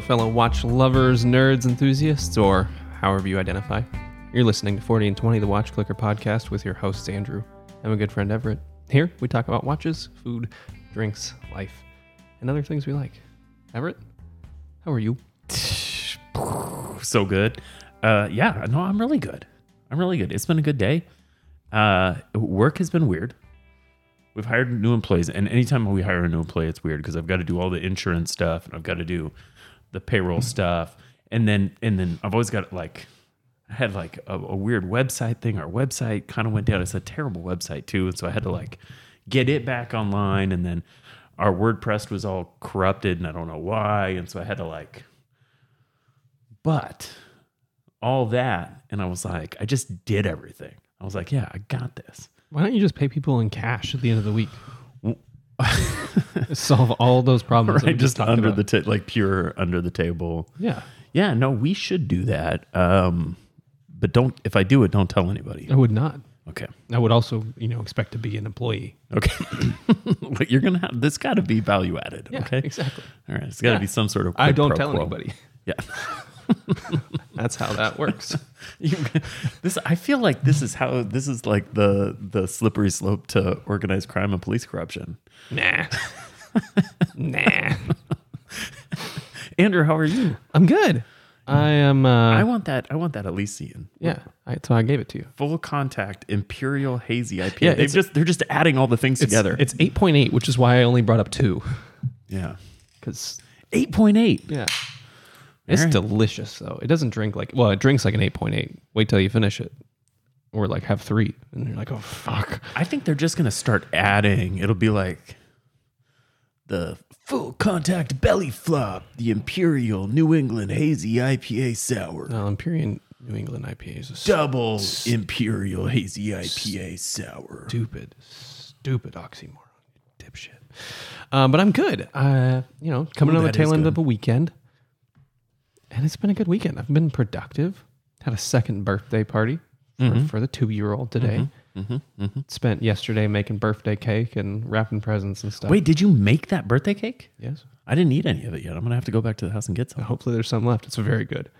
Fellow watch lovers, nerds, enthusiasts, or however you identify. You're listening to 40 and 20, the Watch Clicker podcast with your hosts, Andrew and my good friend Everett. Here, we talk about watches, food, drinks, life, and other things we like. Everett, how are you? so good. Uh, yeah, no, I'm really good. I'm really good. It's been a good day. Uh, work has been weird. We've hired new employees, and anytime we hire a new employee, it's weird because I've got to do all the insurance stuff and I've got to do the payroll stuff, and then and then I've always got like I had like a, a weird website thing. Our website kind of went down. It's a terrible website too, and so I had to like get it back online, and then our WordPress was all corrupted, and I don't know why, and so I had to like. But all that, and I was like, I just did everything. I was like, yeah, I got this. Why don't you just pay people in cash at the end of the week? Solve all those problems. right, just talked under about. the ta- like pure under the table. Yeah, Yeah, no, we should do that. Um, but don't if I do it, don't tell anybody. I would not. Okay, I would also, you know, expect to be an employee. okay. but you're gonna have this. Got to be value added. Yeah, okay, exactly. all right. It's got to Yeah. be some sort of. I don't tell quo. anybody. Yeah. That's how that works. This I feel like this is how this is like the the slippery slope to organized crime and police corruption. nah, nah. Andrew, how are you? I'm good. I am. Uh, I want that. I want that Elysian. yeah, I, so I gave it to you. Full contact imperial hazy IPA. Yeah, They've just they're just adding all the things together. It's 8.8, which is why I only brought up two. yeah. Because Eight point eight. yeah, it's right. delicious though. It doesn't drink like well, it drinks like an 8.8. Wait till you finish it, or like have three, and you're like, oh fuck. I think they're just gonna start adding. It'll be like the full contact belly flop, the imperial New England hazy IPA sour, No, Imperial New England IPAs is a double imperial hazy IPA sour. stupid, stupid oxymoron, dipshit. Um, but I'm good. Uh, you know, coming Ooh, on the tail end good. of a weekend, and it's been a good weekend. I've been productive. Had a second birthday party for, Mm-hmm. for the two year old today. Mm-hmm. Mm-hmm. Mm-hmm. Spent yesterday making birthday cake and wrapping presents and stuff. Wait, did you make that birthday cake? yes. I didn't eat any of it yet. I'm gonna have to go back to the house and get some. Hopefully, there's some left. It's very good.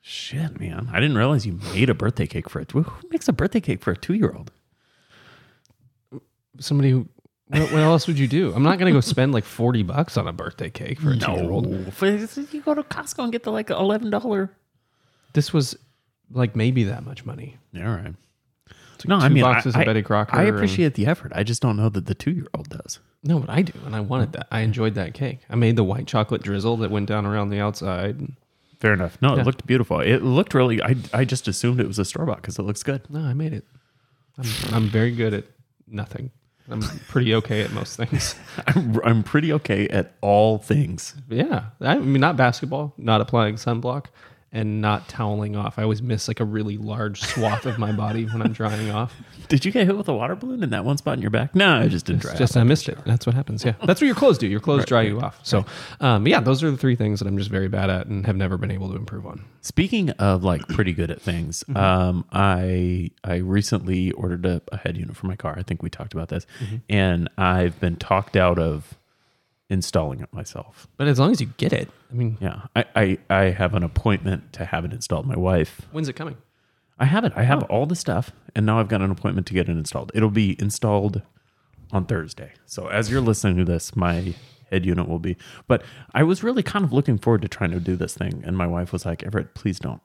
Shit, man. I didn't realize you made a birthday cake for it. Who makes a birthday cake for a two year old? Somebody who. What, what else would you do? I'm not going to go spend like 40 bucks on a birthday cake for a two year old. You go to Costco and get the like eleven dollar. This was like maybe that much money. Yeah, all right. It's like No, two I mean, boxes I, of Betty Crocker. I and- appreciate the effort. I just don't know that the two year old does. No, but I do, and I wanted that. I enjoyed that cake. I made the white chocolate drizzle that went down around the outside. Fair enough. No, it looked beautiful. It looked really. I I just assumed it was a store bought because it looks good. No, I made it. I'm, I'm very good at nothing. I'm pretty okay at most things. I'm, I'm pretty okay at all things. Yeah, I mean, not basketball, not applying sunblock, and not toweling off. I always miss like a really large swath of my body when I'm drying off. Did you get hit with a water balloon in that one spot in your back? No, I just didn't dry. It's just I missed it. That's what happens. Yeah, that's what your clothes do. Your clothes dry you off. So, um, yeah, those are the three things that I'm just very bad at and have never been able to improve on. Speaking of like pretty good at things, Mm-hmm. um, I I recently ordered a, a head unit for my car. I think we talked about this, Mm-hmm. and I've been talked out of installing it myself. But as long as you get it, I mean, Yeah, I I, I have an appointment to have it installed. My wife, when's it coming? I have it. I have Oh. all the stuff, and now I've got an appointment to get it installed. It'll be installed on Thursday. So as you're listening to this, my head unit will be. But I was really kind of looking forward to trying to do this thing, and my wife was like, "Everett, please don't."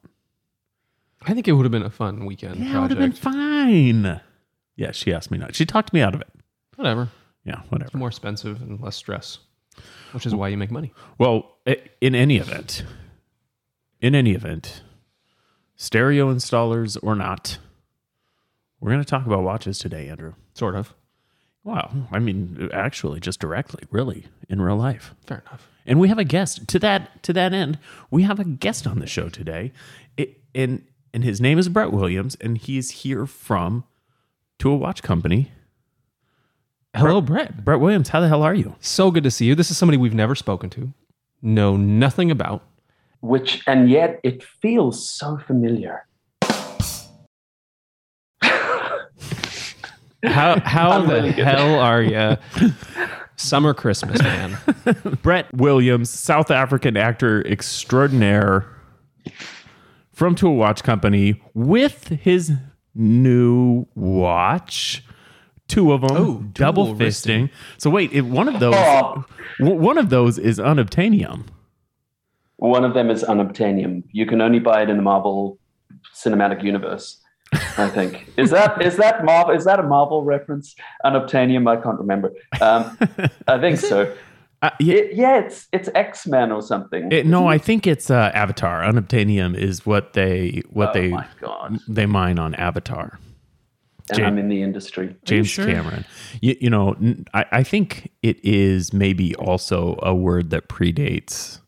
I think it would have been a fun weekend Yeah, it would have been fine. Yeah, she asked me not. She talked me out of it. Whatever. Yeah, whatever. More expensive and less stress, which is why you make money. Well, eh, in any event, in any event, stereo installers or not, we're going to talk about watches today, Andrew. Sort of. Wow. I mean, actually, just directly, really, in real life. Fair enough. And we have a guest to that to that end. We have a guest on the show today, it, and and his name is Brett Williams, and he's here from to a watch company. Hello, Brett. Brett Williams, how the hell are you? So good to see you. This is somebody we've never spoken to, know nothing about. which and yet it feels so familiar. How how the really hell are you? Summer Christmas, man. Brett Williams, South African actor extraordinaire from Tool Watch Company with his new watch. Two of them, Oh, double dual fisting. wristing. So wait, if one of those, Oh. one of those is unobtainium. One of them is unobtainium. You can only buy it in the Marvel Cinematic Universe. I think is that is that Marvel is that a Marvel reference? Unobtainium, I can't remember. Um, I think so. Uh, yeah, It, yeah, it's it's X Men or something. it- no, I think it's uh, Avatar. Unobtainium is what they what oh they my god! they mine on Avatar. And Jam- I'm in the industry. James sure? Cameron. You, you know, I think it is maybe also a word that predates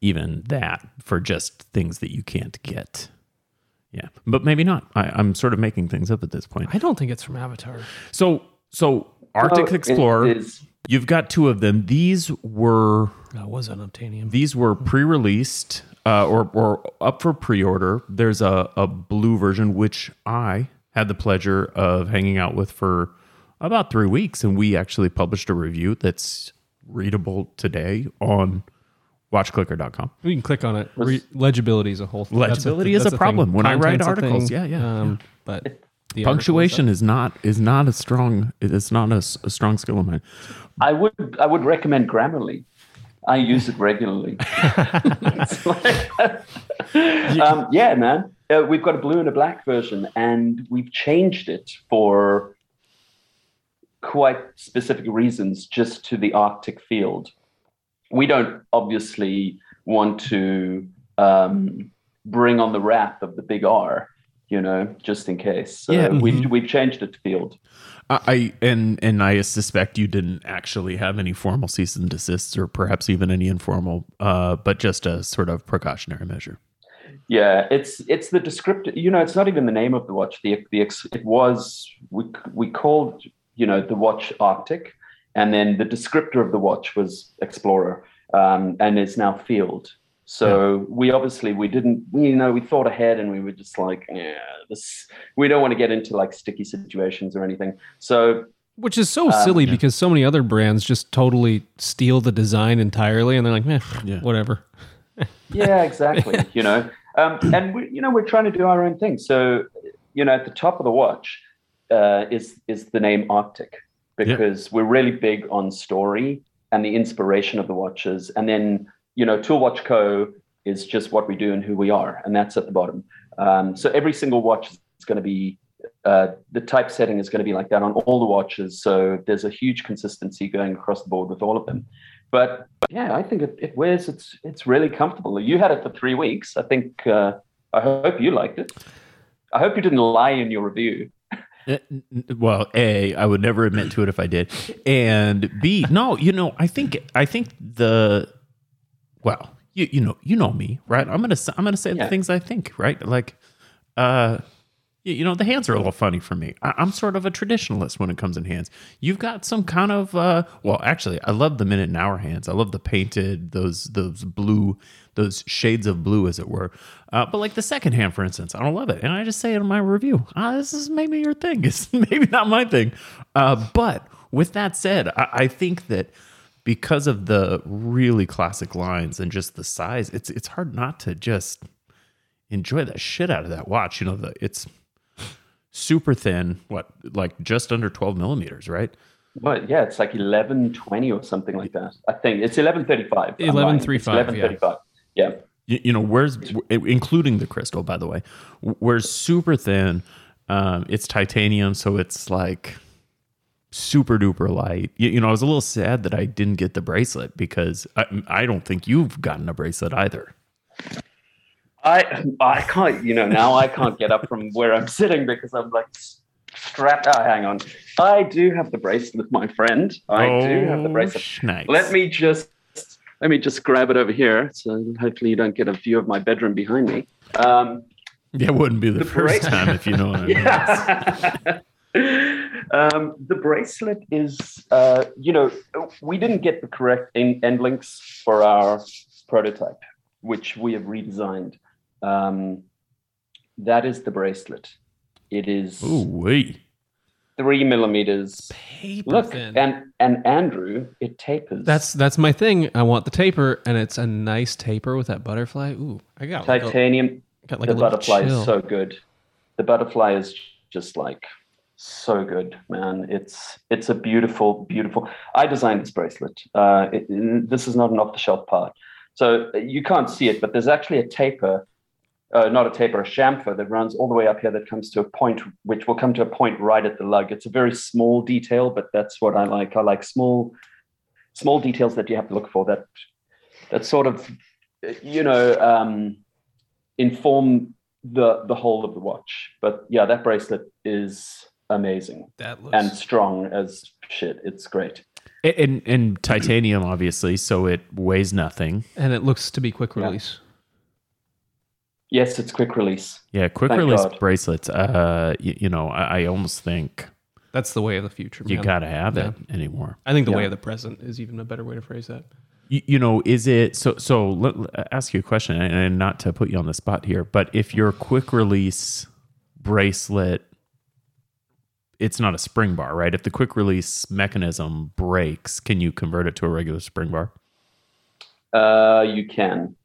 even that for just things that you can't get. Yeah, but maybe not. I, I'm sort of making things up at this point. I don't think it's from Avatar. So, so Arctic Oh, Explorer, is- you've got two of them. These were That was unobtainium. these were pre-released uh, or or up for pre-order. There's a, a blue version which I had the pleasure of hanging out with for about three weeks, and we actually published a review that's readable today on WatchClicker.com. We can click on it. Re- legibility is a whole. thing. Legibility is that's a thing. problem when I write articles. Yeah, yeah, Um, But the Punctuation is not is not a strong it's not a strong skill of mine. I would I would recommend Grammarly. I use it regularly. It's like- um, yeah, man. Uh, we've got a blue and a black version, and we've changed it for quite specific reasons, just to the Arctic field. We don't obviously want to um, bring on the wrath of the big R, you know, just in case. So Yeah. we've we've changed it to field. I I- and and I suspect you didn't actually have any formal cease and desists, or perhaps even any informal, uh, but just a sort of precautionary measure. Yeah, it's it's the descriptor. You know, it's not even the name of the watch. The the ex- it was we we called you know the watch Arctic, and then the descriptor of the watch was Explorer, um, and it's now Field. So we obviously we didn't you know we thought ahead and we were just like yeah this we don't want to get into like sticky situations or anything. So Which is so Um, silly because so many other brands just totally steal the design entirely, and they're like, "Meh, Yeah. whatever." yeah exactly you know um, and we you know we're trying to do our own thing. So you know at the top of the watch uh, is is the name arctic because we're really big on story and the inspiration of the watches. And then you know tool watch co. is just what we do and who we are and that's at the bottom. Um, so every single watch is going to be uh, the typesetting is going to be like that on all the watches. So there's a huge consistency going across the board with all of them but yeah, I think it, it wears. It's it's really comfortable. You had it for three weeks. I think. Uh, I hope you liked it. I hope you didn't lie in your review. N- Well, a I would never admit to it if I did, and b no, you know I think I think the well you you know you know me right I'm gonna I'm gonna say the things I think right like uh you, know the hands are a little funny for me. I, I'm sort of a traditionalist when it comes in hands. You've got some kind of uh well actually I love the minute and hour hands. I love the painted those those blue those shades of blue as it were. Uh, but like the second hand for instance I don't love it. And I just say it in my review ah, this is maybe your thing. It's maybe not my thing. Uh but with that said I, I think that because of the really classic lines and just the size, it's it's hard not to just enjoy the shit out of that watch. You know, the it's super thin, what like just under twelve millimeters, right? Well, yeah, it's like eleven twenty or something like that. I think it's eleven thirty five. 11.35, yeah. Eleven thirty five. Yeah. You, you know, where's including the crystal, by the way, where's super thin. Um, it's titanium, so it's like super duper light. You, you know, I was a little sad that I didn't get the bracelet because I, I don't think you've gotten a bracelet either. I I can't. You know, now I can't get up from where I'm sitting because I'm like strapped. Oh, hang on. I do have the bracelet, my friend. I do have the Oh, bracelet. schnikes. Let me just let me just grab it over here. So hopefully you don't get a view of my bedroom behind me. Um, Yeah, it wouldn't be the, The first bra- time if you know what I mean. yeah. um, the bracelet is, uh, you know, we didn't get the correct end links for our prototype, which we have redesigned. Um, that is the bracelet. It is. Ooh, wait. three millimeters. Paper Look, thin. and and Andrew, it tapers. that's that's my thing. I want the taper, and it's a nice taper with that butterfly. Ooh, I got like a, titanium. got like the a butterfly chill. is so good. The butterfly is just like so good, man. It's it's a beautiful, beautiful. I designed this bracelet. Uh, it, this is not an off-the-shelf part, so you can't see it, but there's actually a taper. Uh, not a taper, a chamfer that runs all the way up here that comes to a point, which will come to a point right at the lug. It's a very small detail, but that's what I like. I like small, small details that you have to look for. That that sort of, you know, um, inform the the whole of the watch. But yeah, that bracelet is amazing that looks and strong as shit. It's great. And, and and titanium, obviously, so it weighs nothing. and it looks to be quick Yeah. Release. Yes, it's quick release. Yeah, quick Thank release God. bracelets. Uh, you, you know, I, I almost think That's the way of the future. you got to have Yeah. it anymore. I think the Yeah. way of the present is even a better way to phrase that. You, you know, is it so? So let, let- ask you a question, and, and not to put you on the spot here, but if your quick release bracelet, it's not a spring bar, right? If the quick release mechanism breaks, can you convert it to a regular spring bar? Uh, you can.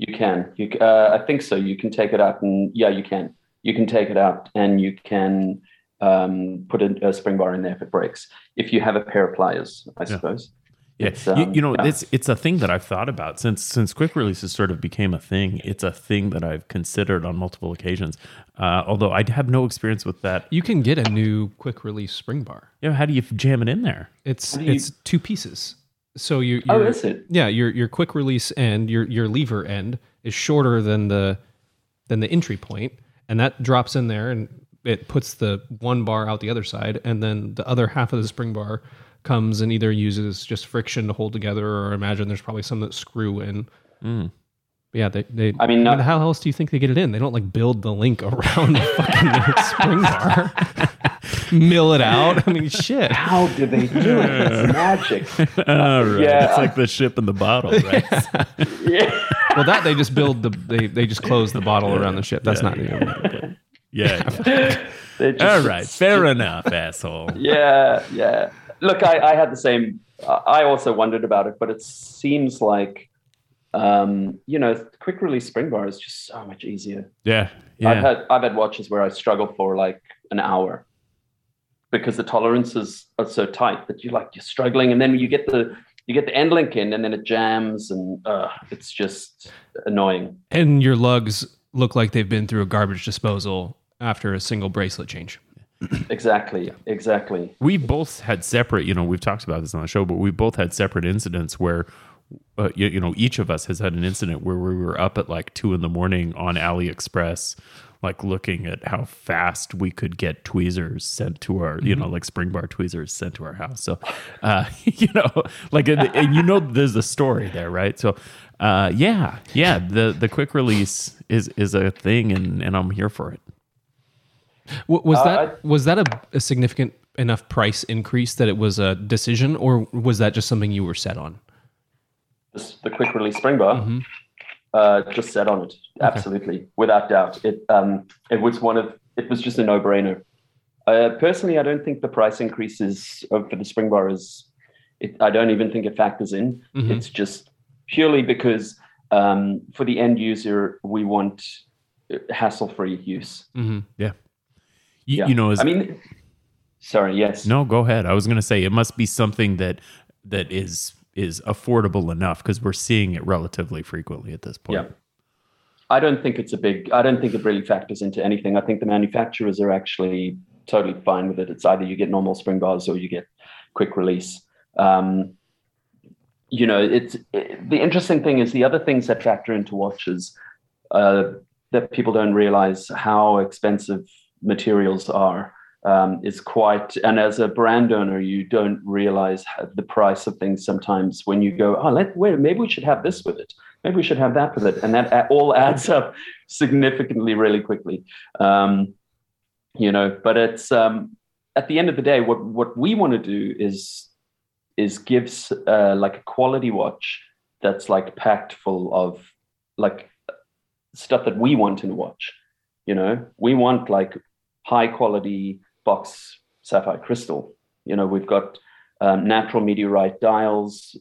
You can. You. Uh, I think so. You can take it out, and yeah, you can. You can take it out, and you can um, put a, a spring bar in there if it breaks. If you have a pair of pliers, I suppose. Yeah, It's, you, um, you know, yeah. it's it's a thing that I've thought about since since quick releases sort of became a thing. It's a thing that I've considered on multiple occasions. Uh, although I have no experience with that. You can get a new quick release spring bar. You know, how do you jam it in there? It's you- it's two pieces. So you Oh, your is it? yeah your your quick release end your your lever end is shorter than the than the entry point, and that drops in there and it puts the one bar out the other side, and then the other half of the spring bar comes and either uses just friction to hold together, or imagine there's probably some that screw in. Mm. But yeah, they, they I mean, not- how else do you think they get it in? They don't like build the link around the fucking spring bar, mill it out. I mean, shit. How do they do it? It's magic. All right, Yeah, it's like the ship in the bottle, right? Yeah. Well, that they just build the they, they just close the bottle around the ship. That's Yeah. not new. yeah. yeah. They just- All right, fair enough, asshole. yeah, yeah. Look, I, I had the same. I also wondered about it, but it seems like, um, you know, quick release spring bar is just so much easier. Yeah, yeah. I've had I've had watches where I struggle for like an hour because the tolerances are so tight that you're like you're struggling, and then you get the you get the end link in, and then it jams, and uh, it's just annoying. And your lugs look like they've been through a garbage disposal after a single bracelet change. Exactly, exactly. we both had separate you know we've talked about this on the show but we both had separate incidents where uh, you, you know each of us has had an incident where we were up at like two in the morning on aliexpress like looking at how fast we could get tweezers sent to our you know like spring bar tweezers sent to our house so uh you know like and, and you know there's a story there right so uh yeah yeah the the quick release is is a thing and and i'm here for it W- was Uh, that was that a, a significant enough price increase that it was a decision, or was that just something you were set on? The quick release spring bar. Mhm. Uh, just set on it, absolutely, without doubt. It um, it was one of it was just a no brainer. Uh, personally, I don't think the price increases of, for the spring bar is. It, I don't even think it factors in. Mhm. It's just purely because um, for the end user, we want hassle-free use. Mhm. you, Yeah. you know as I mean, sorry, yes, No, go ahead. I was going to say it must be something that that is is affordable enough because we're seeing it relatively frequently at this point. Yeah. I don't think it's a big. I don't think it really factors into anything. I think the manufacturers are actually totally fine with it. It's either you get normal spring bars or you get quick release. Um, you know, it's it, the interesting thing is the other things that factor into watches uh, that people don't realize how expensive materials are um, is quite. And as a brand owner, you don't realize the price of things sometimes when you go, oh, let wait, maybe we should have this with it. Maybe we should have that with it. And that all adds up significantly really quickly. Um, you know but it's um, at the end of the day what what we want to do is is gives uh, like a quality watch that's like packed full of like stuff that we want in a watch you know? We want like high quality Box Sapphire Crystal. You know, we've got um, natural meteorite dials,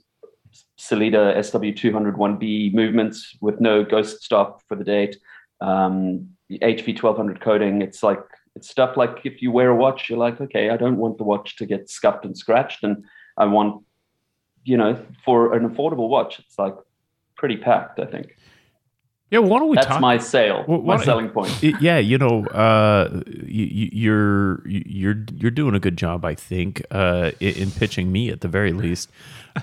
Sellita SW201B movements with no ghost stop for the date, um, HV 1200 coding. It's like it's stuff like if you wear a watch, you're like, okay, I don't want the watch to get scuffed and scratched, and I want, you know, for an affordable watch, it's like pretty packed. I think. Yeah, why don't we That's talk? my sale, Well, my selling point. Yeah, you know, uh, you, you're you're you're doing a good job, I think, uh, in, in pitching me at the very least.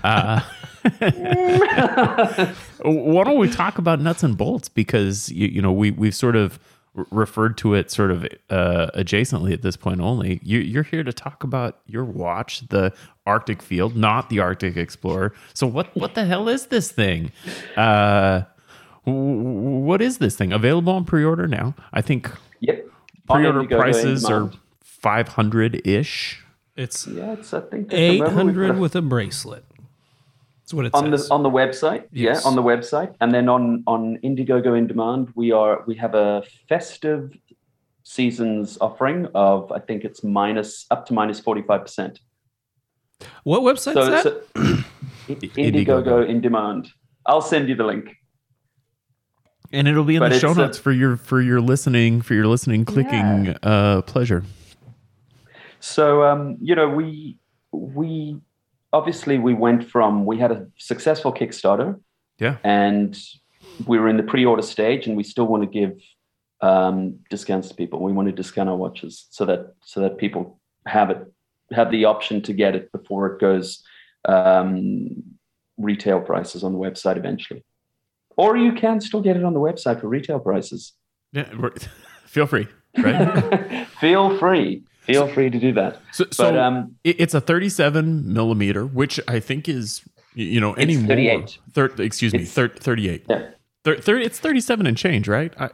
Uh, why don't we talk about nuts and bolts? Because you, you know we we've sort of referred to it sort of uh, adjacently at this point only. You, you're here to talk about your watch, the Arctic Field, not the Arctic Explorer. So what what the hell is this thing? W- w- what is this thing? Available on pre-order now. I think Yep. Pre-order Indiegogo prices are 500 ish. It's Yeah, it's I think at the 800 with a bracelet. That's what it on says. the on the website. Yes. Yeah, on the website, and then on on Indiegogo in demand, we are we have a festive seasons offering of I think it's minus up to minus forty five percent. what website So, is that? so Indiegogo in demand. I'll send you the link. And it'll be in But the show it's a- notes for your for your listening for your listening clicking uh, pleasure. So um, you know, we we obviously we went from we had a successful Kickstarter, Yeah. and we were in the pre-order stage, and we still want to give um, discounts to people. We want to discount our watches so that so that people have it have the option to get it before it goes um, retail prices on the website eventually. Or you can still get it on the website for retail prices. Yeah, feel free. Right. Feel free. Feel free to do that. so so um, it- it's a 37 millimeter, which I think is you know any It's more. 38. Thir- excuse me, thir- 38. yeah. Thir- thir- it's 37 and change, right? I,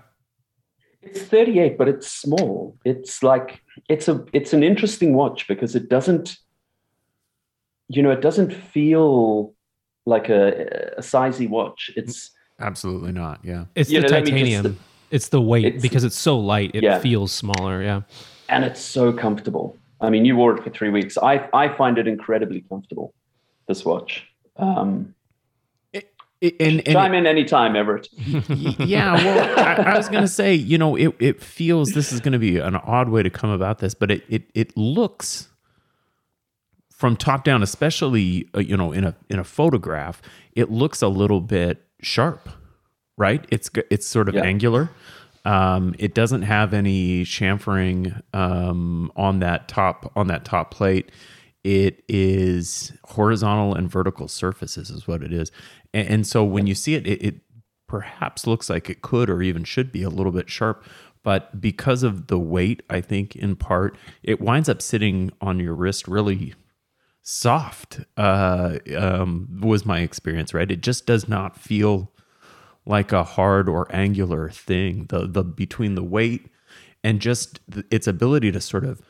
It's 38, but it's small. It's like it's a it's an interesting watch because it doesn't, you know, it doesn't feel like a, a sizey watch. It's absolutely not. Yeah. It's you the know, let me just- titanium. it's the weight It's- because it's so light. It Yeah. feels smaller. Yeah. and it's so comfortable. I mean, you wore it for three weeks. I I find it incredibly comfortable. This watch. Um, It- and, and chime in anytime, Everett. Yeah well I, I was gonna say you know it, it feels this is gonna be an odd way to come about this but it it, it looks from top down especially uh, you know in a in a photograph it looks a little bit sharp right? It's it's sort of Yeah. angular. Um, it doesn't have any chamfering um, on that top on that top plate. It is horizontal and vertical surfaces is what it is. And, and so when you see it, it it perhaps looks like it could or even should be a little bit sharp but because of the weight i think in part it winds up sitting on your wrist really soft uh um was my experience right? It just does not feel like a hard or angular thing. The the between the weight and just its ability to sort of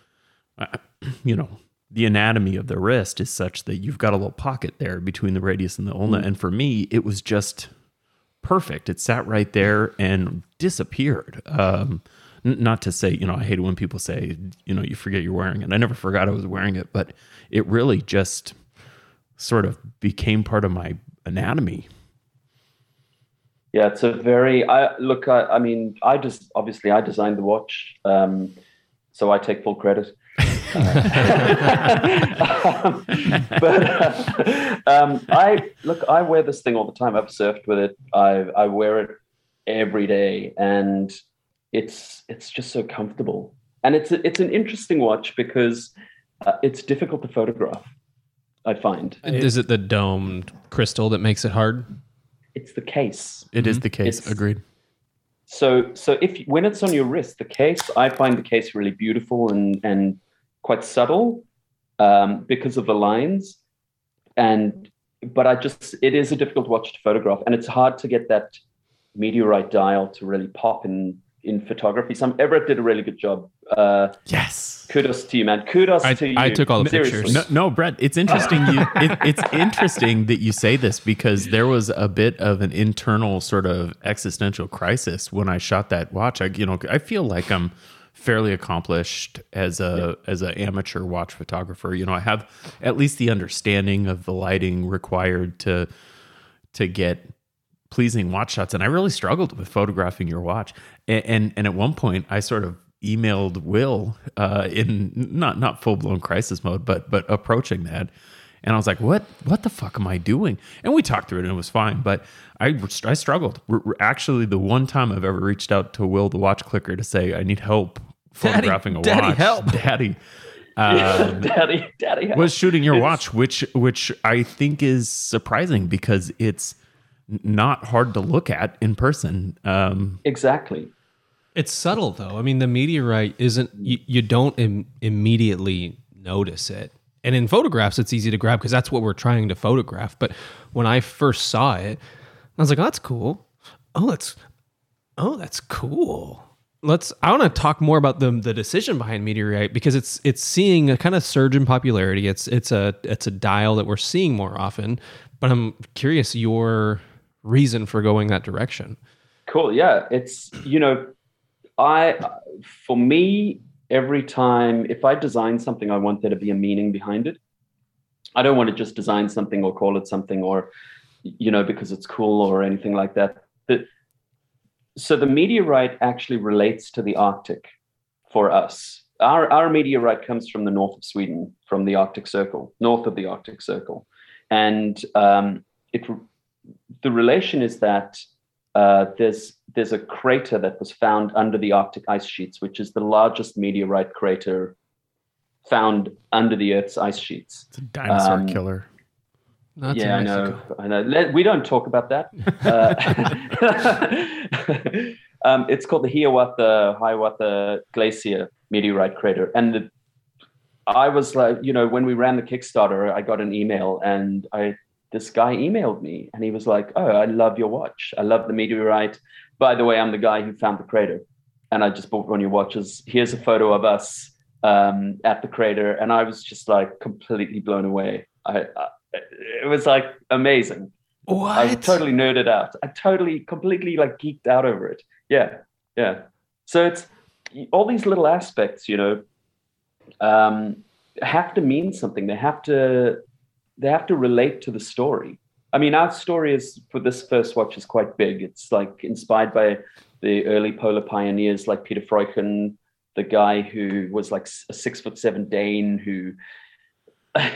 uh, you know the anatomy of the wrist is such that you've got a little pocket there between the radius and the ulna. And for me it was just perfect. It sat right there and disappeared. Um not to say you know i hate it when people say you know you forget you're wearing it i never forgot i was wearing it but it really just sort of became part of my anatomy Yeah, it's a very. I look. I, I mean, I just obviously I designed the watch, um, so I take full credit. Um, but uh, um, I look. I wear this thing all the time. I've surfed with it. I I wear it every day, and it's it's just so comfortable. And it's a, it's an interesting watch because uh, it's difficult to photograph. I find is it the domed crystal that makes it hard? it's the case. It is the case It's- agreed So, so if when it's on your wrist, the case, I find the case really beautiful and and quite subtle um, because of the lines, and but I just it is a difficult watch to photograph, and it's hard to get that meteorite dial to really pop in in photography. Some Everett did a really good job. Uh, yes kudos to you, man. Kudos I- to you. I took all the Seriously. pictures. No, no, Brett. It's interesting. You, it, it's interesting that you say this because there was a bit of an internal sort of existential crisis when I shot that watch. I, you know, I feel like I'm fairly accomplished as a as an amateur watch photographer. You know, I have at least the understanding of the lighting required to to get pleasing watch shots, and I really struggled with photographing your watch. And and, and at one point, I sort of emailed Will uh, in not not full blown crisis mode, but but approaching that. And I was like, "What? What the fuck am I doing?" And we talked through it, and it was fine. But I, I struggled. We're, we're actually, the one time I've ever reached out to Will, the watch clicker, to say I need help photographing a Daddy, watch. help. Daddy. Um, daddy, daddy help. was shooting your watch, which which I think is surprising because it's not hard to look at in person. Um, exactly. It's subtle though. I mean, the meteorite isn't you, you don't Im- immediately notice it. And in photographs, it's easy to grab because that's what we're trying to photograph. But when I first saw it, I was like, "Oh, that's cool. Oh, that's oh, that's cool." Let's. I want to talk more about the the decision behind meteorite because it's it's seeing a kind of surge in popularity. It's it's a it's a dial that we're seeing more often. But I'm curious your reason for going that direction. Cool. Yeah. It's, you know, I, for me, every time, if I design something, I want there to be a meaning behind it. I don't want to just design something or call it something or, you know, because it's cool or anything like that. The, so the meteorite actually relates to the Arctic for us. Our, our meteorite comes from the north of Sweden, from the Arctic Circle, north of the Arctic Circle. And um, it, the relation is that uh, there's there's a crater that was found under the Arctic ice sheets, which is the largest meteorite crater found under the Earth's ice sheets. it's a dinosaur Um, killer. Not yeah, I know. I know. Let, we don't talk about that. Uh, um, it's called the Hiawatha Hiawatha Glacier meteorite crater, and the, I was like, you know, when we ran the Kickstarter, I got an email, and I this guy emailed me, and he was like, "Oh, I love your watch. I love the meteorite. By the way, I'm the guy who found the crater, and I just bought one of your watches. Here's a photo of us." Um, at the crater, and I was just like completely blown away. I, I it was like amazing. What? I totally nerded out. I totally, completely like geeked out over it. Yeah, yeah. So it's all these little aspects, you know, um, have to mean something. They have to, they have to relate to the story. I mean, our story is for this first watch is quite big. It's like inspired by the early polar pioneers like Peter Freuchen, the guy who was like a six foot seven Dane who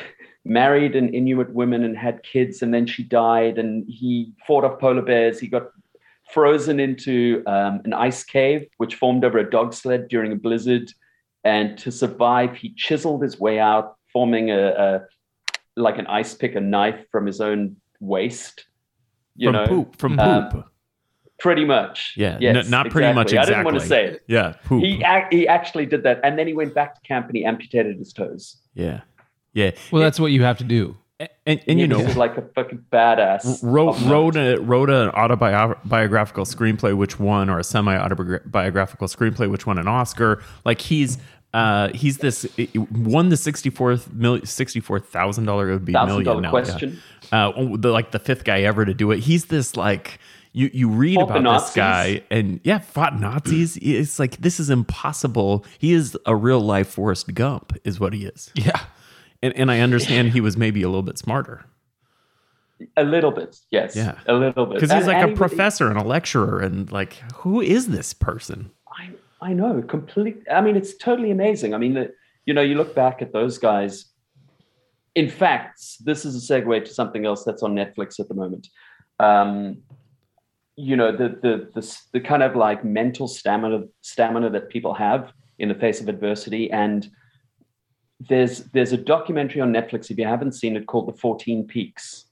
married an Inuit woman and had kids, and then she died, and he fought off polar bears. He got frozen into um, an ice cave, which formed over a dog sled during a blizzard. And to survive, he chiseled his way out, forming a, a like an ice pick, a knife from his own waist. You from know, poop. From um, poop. pretty much. Yeah, Yes, n- not pretty much I didn't want to say it. yeah, poop. He ac- he actually did that, and then he went back to camp and he amputated his toes. yeah, yeah. Well, that's what you have to do. And, and, and you know, like a fucking badass. wrote wrote a, wrote an autobiographical screenplay which won or a semi autobiographical screenplay which won an Oscar. Like he's uh he's this won the sixty fourth sixty four thousand dollar it would be Thousand million now. question. Yeah. Uh, the, like the fifth guy ever to do it. He's this like. You, you read Fought about this guy and yeah fought Nazis it's like this is impossible he is a real life Forrest Gump is what he is Yeah. and, and I understand he was maybe a little bit smarter A little bit, yes. Yeah. a little bit. because he's like and a professor and a lecturer and like who is this person I, know, complete. I mean, it's totally amazing. I mean, the, you know, you look back at those guys. In fact, this is a segue to something else that's on Netflix at the moment. Um, you know, the the the the kind of like mental stamina stamina that people have in the face of adversity, and there's there's a documentary on Netflix if you haven't seen it called The Fourteen Peaks.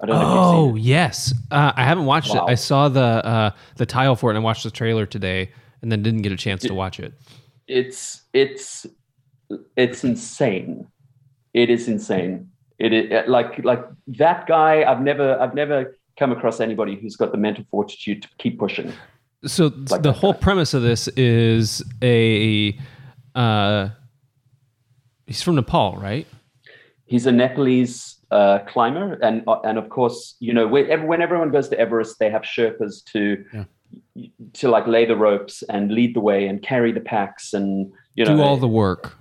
I don't know if you've seen it. Oh yes, uh, I haven't watched Wow. it. I saw the uh, the tile for it, and I watched the trailer today, and then didn't get a chance to watch it. it's it's it's insane it is insane it is like like that guy i've never i've never come across anybody who's got the mental fortitude to keep pushing So Like the whole guy. premise of this is a uh, he's from Nepal, right? he's a nepalese uh, climber and uh, and of course you know whenever when everyone goes to everest they have sherpas to Yeah. To like lay the ropes and lead the way and carry the packs and you know Do all the work.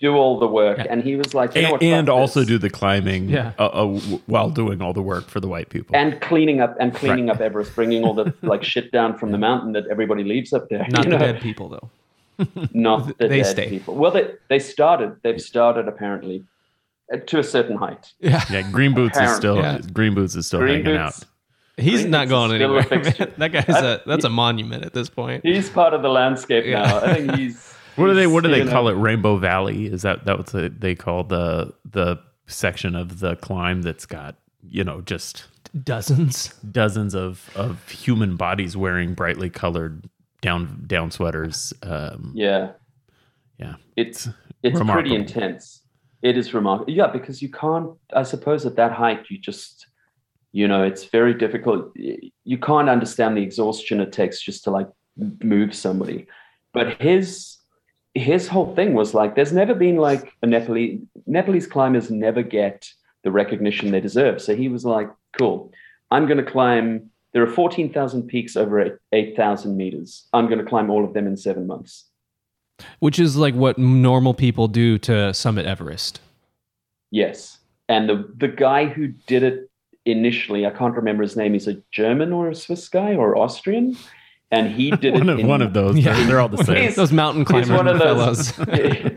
do all the work. Yeah. And he was like, you know and, what, and fuck also this. do the climbing Yeah. uh, uh, w- while doing all the work for the white people. and cleaning up and cleaning up Everest, bringing all the like shit down from the mountain that everybody leaves up there. Not you the know? dead people though. not the They dead stay. people. Well, they they started. They've started apparently uh, to a certain height. Yeah. yeah, Green Boots is still Apparently. Green Boots is still Green hanging Boots. out. He's not going is still a anywhere. that guy's I- a that's a monument at this point. He's part of the landscape Yeah. now. I think he's. What do they What do they know, call it? Rainbow Valley? Is that that what they call the the section of the climb that's got you know just Dozens. dozens of of human bodies wearing brightly colored down down sweaters. Um, Yeah, yeah, it's it's Remarkable. pretty intense. It is remarkable. Yeah, because you can't. I suppose at that height, you just, you know, it's very difficult. You can't understand the exhaustion it takes just to like move somebody. But his his whole thing was like, there's never been like a Nepalese Nepalese climbers never get the recognition they deserve. So he was like, cool, I'm going to climb. There are 14,000 peaks over 8,000 meters. I'm going to climb all of them in seven months. Which is like what normal people do to summit Everest. Yes. And the the guy who did it initially, I can't remember his name. He's a German or a Swiss guy or Austrian, and he did one it of in, one of those. Yeah. They're, they're all the same. Those mountain He's one of those fellows.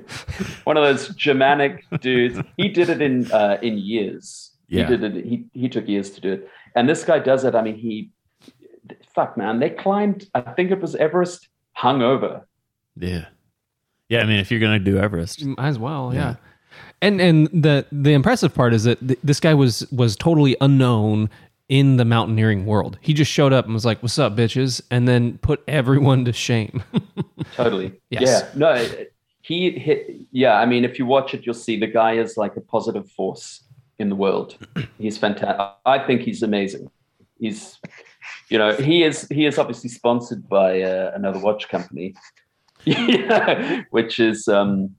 one of those Germanic dudes. He did it in uh, in years. Yeah. He did it. He he took years to do it. And this guy does it. I mean, he fuck man. They climbed. I think it was Everest hungover. Yeah, yeah. I mean, if you're gonna do Everest, Might as well, yeah. Yeah. And and the the impressive part is that th- this guy was was totally unknown in the mountaineering world. He just showed up and was like, "What's up, bitches?" and then put everyone to shame. Totally. Yes. Yeah. No, he hit. Yeah. I mean, if you watch it, you'll see the guy is like a positive force in the world. He's fantastic. I think he's amazing. He's, you know, he is. He is obviously sponsored by uh, another watch company, yeah, which is um,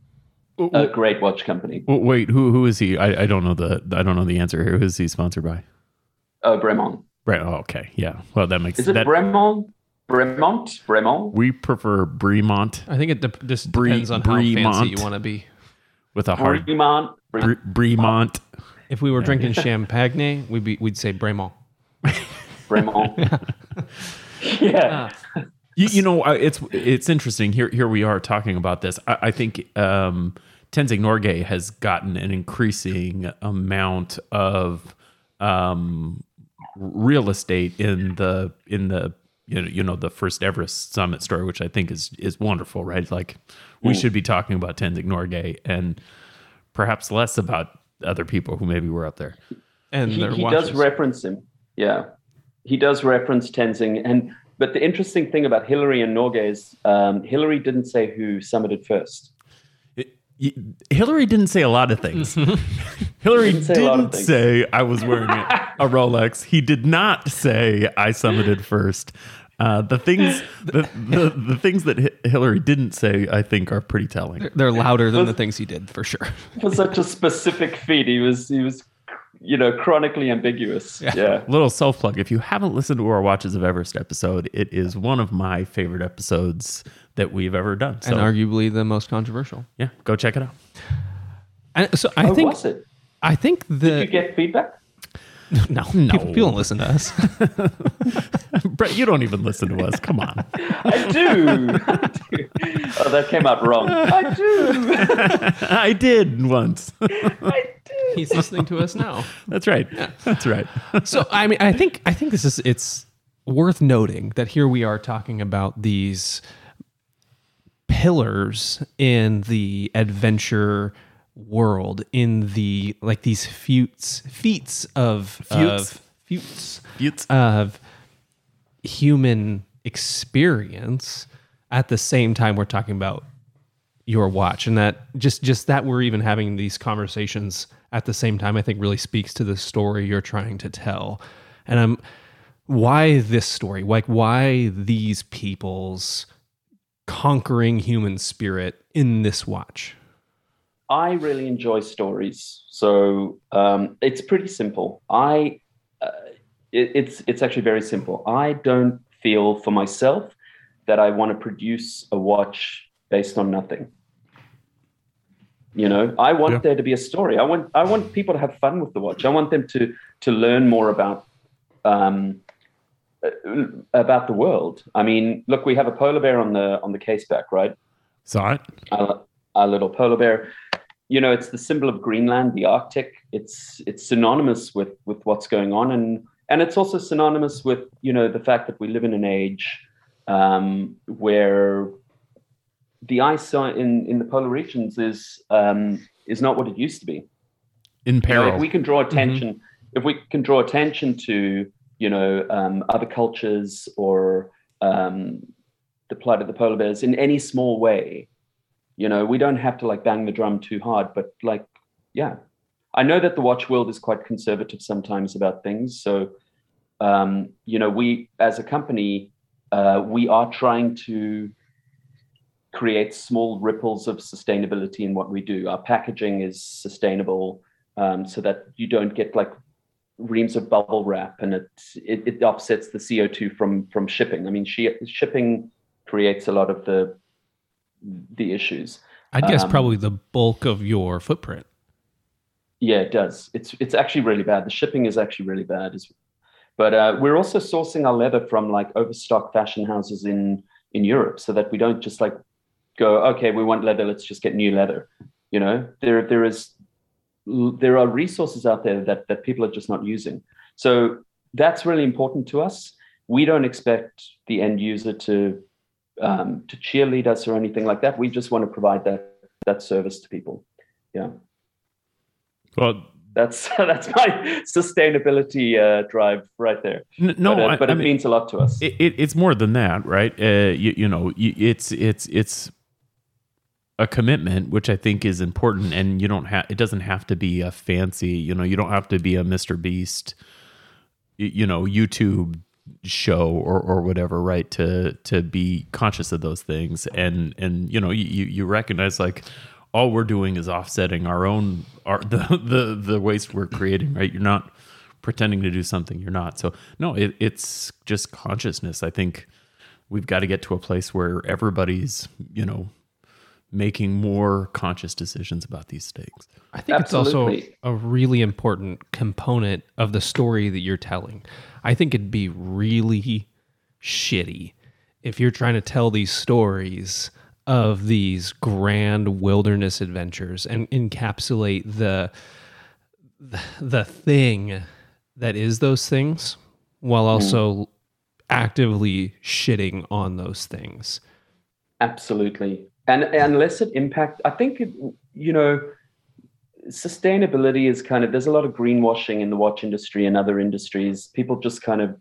a great watch company. Wait, who who is he? I, I don't know the I don't know the answer here. Who is he sponsored by? Oh, Bremont. Right. Oh, okay. Yeah. Well, that makes Is it that. Bremont? Bremont? Bremont? we prefer Bremont I think it de- just Bre- depends on how fancy you want to be. with a hard Bremont. Bre- Bremont. If we were drinking champagne, we'd be we'd say Bremont. Bremont. yeah. You, you know, it's it's interesting. Here here we are talking about this. I, I think um, Tenzing Norgay has gotten an increasing amount of um, real estate in the in the you know, you know the first Everest summit story, which I think is is wonderful, right? Like we should be talking about Tenzing Norgay and perhaps less about other people who maybe were up there. And he, their he does reference him. Yeah, he does reference Tenzing. And but the interesting thing about Hillary and Norgay is um, Hillary didn't say who summited first. Y- Hillary didn't say a lot of things. Hillary Didn't didn't, say a lot of things. say I was wearing a, a Rolex. He did not say I summited first. Uh, the things the, the, the things that Hillary didn't say, I think, are pretty telling. They're louder than the things he did for sure. For such a specific feat, he was he was you know chronically ambiguous. Yeah. Yeah. Little self plug. If you haven't listened to our Watches of Everest episode, it is one of my favorite episodes that we've ever done. So and arguably the most controversial. yeah, go check it out. And so I Oh, think was it? I think Did the you get feedback? no, No. People, people don't listen to us. Brett, you don't even listen to us. Come on. I do. I do. Oh, that came out wrong. I do. I did once. I do. He's listening to us now. That's right. That's right. so I mean, I think I think this is it's worth noting that here we are talking about these pillars in the adventure world in the like these feats feats of Feats? of feats Buttes. of human experience at the same time we're talking about your watch and that just just that we're even having these conversations at the same time i think really speaks to the story you're trying to tell and i'm why this story like why these people's conquering human spirit in this watch I really enjoy stories, so um, it's pretty simple. I uh, it, it's it's actually very simple. I don't feel for myself that I want to produce a watch based on nothing. You know, I want Yeah. there to be a story. I want I want people to have fun with the watch. I want them to to learn more about um, uh, about the world. I mean, look, we have a polar bear on the on the case back, right? Saw it. Our, our little polar bear. You know, it's the symbol of Greenland, the Arctic. It's it's synonymous with with what's going on, and and it's also synonymous with you know the fact that we live in an age um, where the ice in in the polar regions is um, is not what it used to be. In You know, peril. if we can draw attention, if we can draw attention to you know um, other cultures or um, the plight of the polar bears in any small way, you know, we don't have to like bang the drum too hard. But like, yeah, I know that the watch world is quite conservative sometimes about things. So, um, you know, we as a company, uh, we are trying to create small ripples of sustainability in what we do. Our packaging is sustainable um, so that you don't get like reams of bubble wrap and it, it, it offsets the CO2 from, from shipping. I mean, shi- shipping creates a lot of the, the issues. I'd guess Um, probably the bulk of your footprint. Yeah, it does. It's it's actually really bad. The shipping is actually really bad. As, but uh, we're also sourcing our leather from like overstock fashion houses in in Europe, so that we don't just like go, okay, we want leather, let's just get new leather. You know, there there is there are resources out there that that people are just not using. So that's really important to us. We don't expect the end user to um, to cheerlead us or anything like that. We just want to provide that that service to people. Yeah well, that's that's my sustainability uh, drive right there. no, but, uh, I, but I it mean, means a lot to us. it, it, it's more than that, right? Uh, you, you know, it's it's it's a commitment, which I think is important, and you don't have. It doesn't have to be a fancy. You know, you don't have to be a Mr. Beast. You know, YouTube show or or whatever, right? To to be conscious of those things, and and you know, you you recognize like all we're doing is offsetting our own our the the the waste we're creating, right? You're not pretending to do something you're not. So no, it, it's just consciousness. I think we've got to get to a place where everybody's you know making more conscious decisions about these stakes. I think it's also a really important component of the story that you're telling. I think it'd be really shitty if you're trying to tell these stories of these grand wilderness adventures and encapsulate the the, the thing that is those things while also actively shitting on those things. Absolutely, and unless it impact, I think it, you know, sustainability is kind of there's a lot of greenwashing in the watch industry and other industries. People just kind of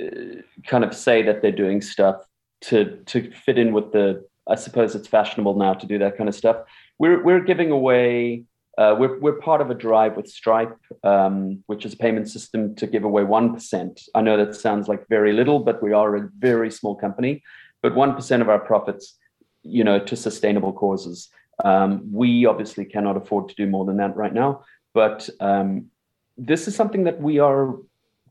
uh, kind of say that they're doing stuff to to fit in with the. I suppose it's fashionable now to do that kind of stuff. We're we're giving away. Uh, we're we're part of a drive with Stripe, um, which is a payment system to give away one percent. I know that sounds like very little, but we are a very small company. But one percent of our profits, you know, to sustainable causes. Um, we obviously cannot afford to do more than that right now, but um, this is something that we are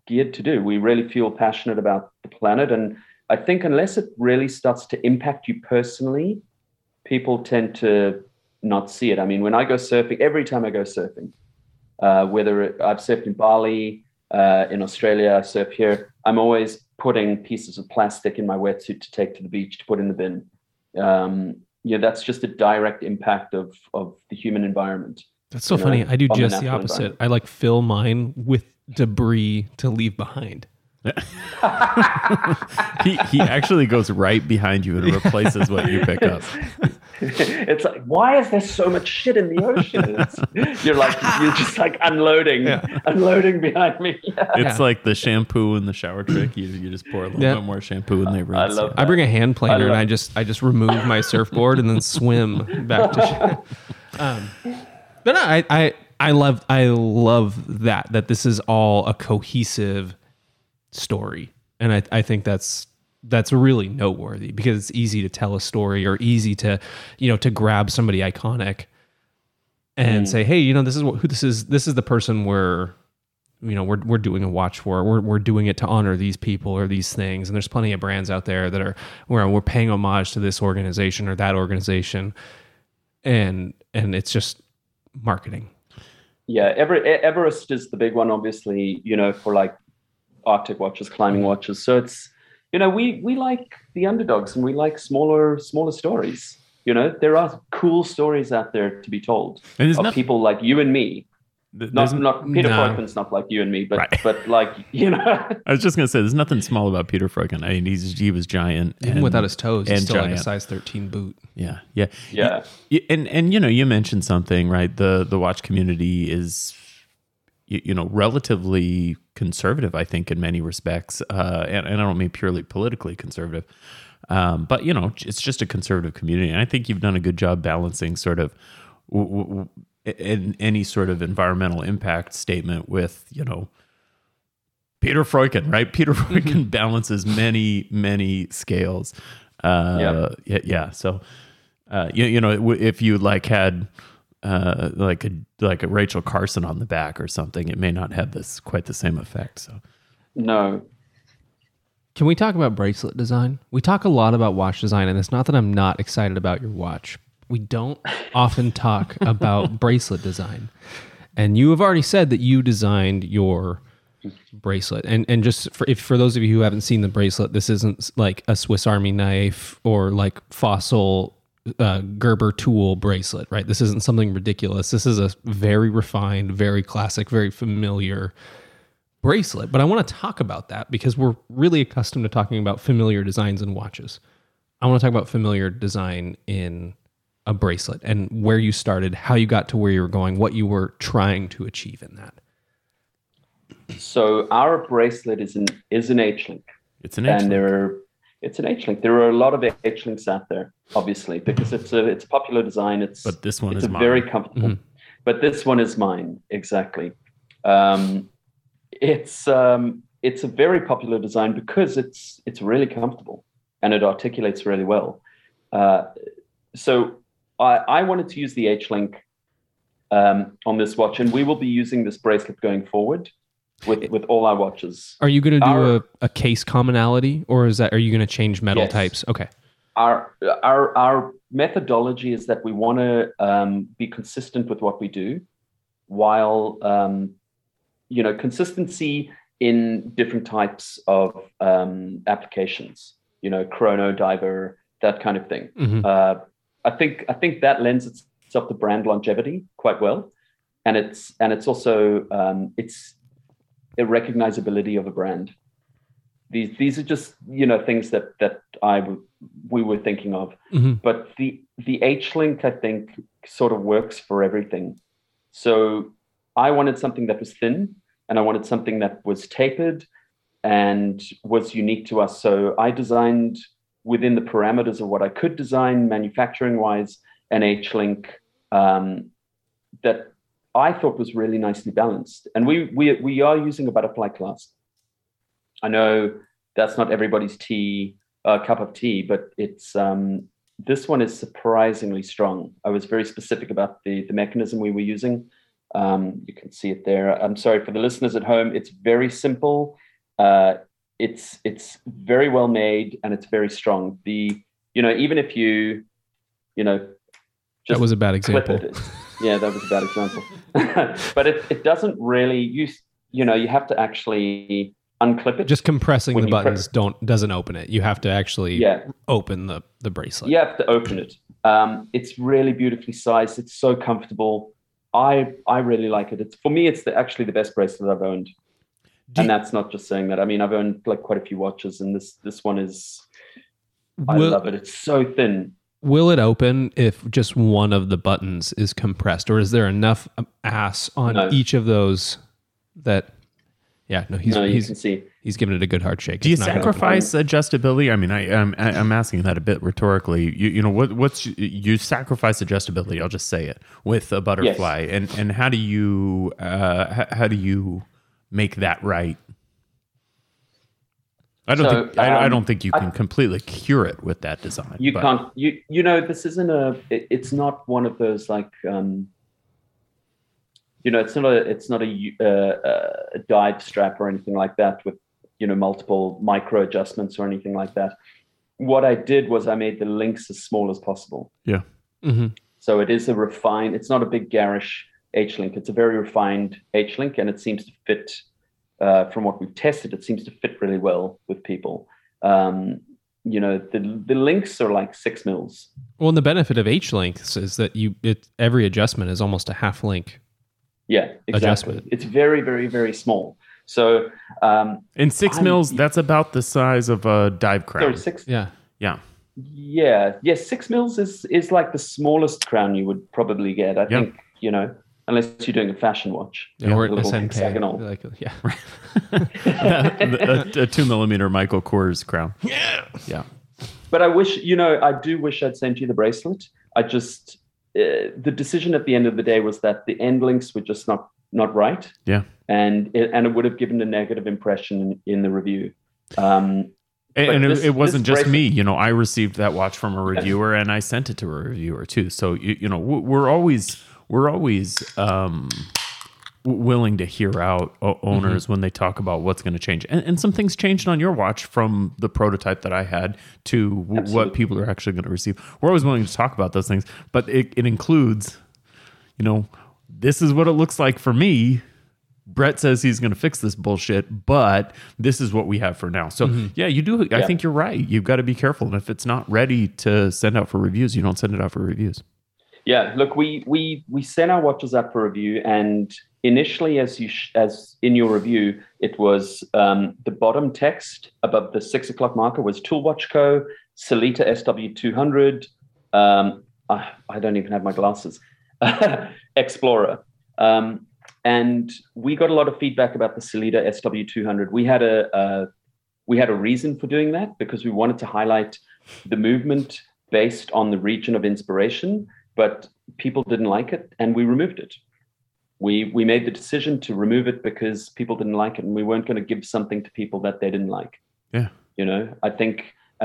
geared to do. We really feel passionate about the planet, and I think unless it really starts to impact you personally, people tend to not see it. I mean, when I go surfing, every time I go surfing, uh, whether it, I've surfed in Bali, uh, in Australia, I surf here, I'm always putting pieces of plastic in my wetsuit to take to the beach to put in the bin. Um, yeah, that's just a direct impact of of the human environment. That's so you know, funny. I do just the opposite. I like fill mine with debris to leave behind. He he actually goes right behind you and replaces what you pick up. it's like, why is there so much shit in the ocean? It's, you're like, you're just like unloading, unloading behind me. Yeah. It's like the shampoo and the shower trick. You, you just pour a little Yeah. bit more shampoo and they rinse. I love I bring a hand planer and I just I just remove my surfboard and then swim back to. um, but no, I I I love I love that that this is all a cohesive story, and I I think that's that's really noteworthy because it's easy to tell a story or easy to you know to grab somebody iconic and mm. say hey you know this is what who this is this is the person we're you know we're we're doing a watch for. We're we're doing it to honor these people or these things. And there's plenty of brands out there that are where we're paying homage to this organization or that organization. And and it's just marketing. Yeah, Ever- Everest is the big one, obviously. You know, for like Arctic watches, climbing watches. So it's you know we we like the underdogs and we like smaller smaller stories. You know, there are cool stories out there to be told And of not- people like you and me. Th- Not not Peter No. Freuchen's not like you and me, but Right. but like you know. I was just gonna say, there's nothing small about Peter Freuchen. I mean, he's he was giant, even and- without his toes he's and still like a size 13 boot Yeah, yeah, Yeah. Y- And and you know, you mentioned something, right? The the watch community is, you, you know, relatively conservative. I think in many respects, uh, and, and I don't mean purely politically conservative, um, but you know, it's just a conservative community. And I think you've done a good job balancing sort of. W- w- in any sort of environmental impact statement with you know Peter Freuchen, right? Peter Freuchen balances many, many scales. Uh, Yeah. yeah. yeah. So, uh, you, you know, if you like had uh, like a like a Rachel Carson on the back or something, it may not have this quite the same effect. So, No. Can we talk about bracelet design? We talk a lot about watch design, and it's not that I'm not excited about your watch. We don't often talk about bracelet design. And you have already said that you designed your bracelet. And and just for if for those of you who haven't seen the bracelet, this isn't like a Swiss Army knife or like fossil uh, Gerber tool bracelet, right? This isn't something ridiculous. This is a very refined, very classic, very familiar bracelet. But I want to talk about that because we're really accustomed to talking about familiar designs in watches. I want to talk about familiar design in a bracelet and where you started, how you got to where you were going, what you were trying to achieve in that. So our bracelet is an is an H link. it's an H link. and there are it's an H link. There are a lot of H links out there, obviously, because it's a it's a popular design. It's But this one it's is very comfortable. But this one is mine exactly. Um, it's um, it's a very popular design because it's it's really comfortable and it articulates really well. Uh, so I, I wanted to use the H link um, on this watch, and we will be using this bracelet going forward with with all our watches. Are you going to do Our- a, a case commonality or is that are you going to change metal Yes. types? Okay. our our our methodology is that we want to um, be consistent with what we do, while um, you know consistency in different types of um, applications. You know, chrono diver, that kind of thing. Mhm. Uh, I think I think that lends itself to brand longevity quite well, and it's and it's also um, it's a recognizability of a brand. These these are just you know things that that I w- we were thinking of, Mhm. but the the H link I think sort of works for everything. So I wanted something that was thin, and I wanted something that was tapered and was unique to us. So I designed within the parameters of what I could design manufacturing wise an H link um, that I thought was really nicely balanced. And we we we are using a butterfly clasp. I know that's not everybody's tea uh, cup of tea, but it's um, this one is surprisingly strong. I was very specific about the the mechanism we were using. Um, you can see it there. I'm sorry for the listeners at home. It's very simple. Uh, it's it's very well made and it's very strong. The you know even if you you know That was a bad example. it. Yeah, that was a bad example. but it, it doesn't really use, you know, you have to actually unclip it. Just compressing the you press- buttons don't doesn't open it. You have to actually yeah, open the the bracelet. you have to open it. Um, it's really beautifully sized. It's so comfortable. I I really like it. It's for me, it's the, actually the best bracelet I've owned. Do and you- that's not just saying that. I mean, I've owned like quite a few watches, and this this one is. I Will, love it. It's so thin. Will it open if just one of the buttons is compressed, or is there enough ass on No. each of those that? Yeah, no, he's no, you he's can see. he's giving it a good hard shake. Do you It's not gonna- sacrifice adjustability? I mean, I, I'm I- I'm asking that a bit rhetorically. You, you know, what what's you sacrifice adjustability? I'll just say it with a butterfly, and and how do you uh, how, how do you make that right? I don't So, think I, I um, don't think you can completely cure it with that design. You but- can't. You you know this isn't a. It, it's not one of those like. um you know, it's not a it's not a, uh, a dive strap or anything like that with you know multiple micro adjustments or anything like that. What I did was I made the links as small as possible. Yeah. Mm-hmm. So it is a refined. It's not a big garish H link. It's a very refined H link, and it seems to fit. Uh, from what we've tested, it seems to fit really well with people. Um, you know, the the links are like six mils. Well, and the benefit of H links is that you it every adjustment is almost a half link. Yeah, exactly. Adjustment. It's very, very, very small. So, um, In 6 I'm- mils, that's about the size of a dive crown. sorry, six. Yeah. Yeah. Yeah, yes, six mils is is like the smallest crown you would probably get. I think you know, unless you're doing a fashion watch. Yeah, or a little hexagonal. Like, yeah. a, a two millimeter Michael Kors crown. Yeah. Yeah. But I wish, you know, I do wish I'd sent you the bracelet. I just uh, the decision at the end of the day was that the end links were just not not right, Yeah. and it, and it would have given a negative impression in, in the review. Um, And, But and this- it, it wasn't just bracelet- me. You know, I received that watch from a reviewer, and I sent it to a reviewer too. So you, you know, we're always we're always um, willing to hear out owners Mm-hmm. when they talk about what's going to change. And, and some things changed on your watch from the prototype that I had to w- what people are actually going to receive. We're always willing to talk about those things, but it, it includes, you know, this is what it looks like for me. Brett says he's going to fix this bullshit, but this is what we have for now. So yeah, you do. I Mm-hmm. Yeah. think you're right. You've got to be careful, and if it's not ready to send out for reviews, you don't send it out for reviews. Yeah, look, we we we sent our watches up for review, and initially, as you sh- as in your review, it was um, the bottom text above the six o'clock marker was Tool Watch Co. Sellita SW two hundred. Um, I, I don't even have my glasses. Explorer. Um, and we got a lot of feedback about the Sellita SW two hundred. We had a, a we had a reason for doing that because we wanted to highlight the movement based on the region of inspiration but people didn't like it and we removed it. We we made the decision to remove it because people didn't like it and we weren't going to give something to people that they didn't like. Yeah. you know i think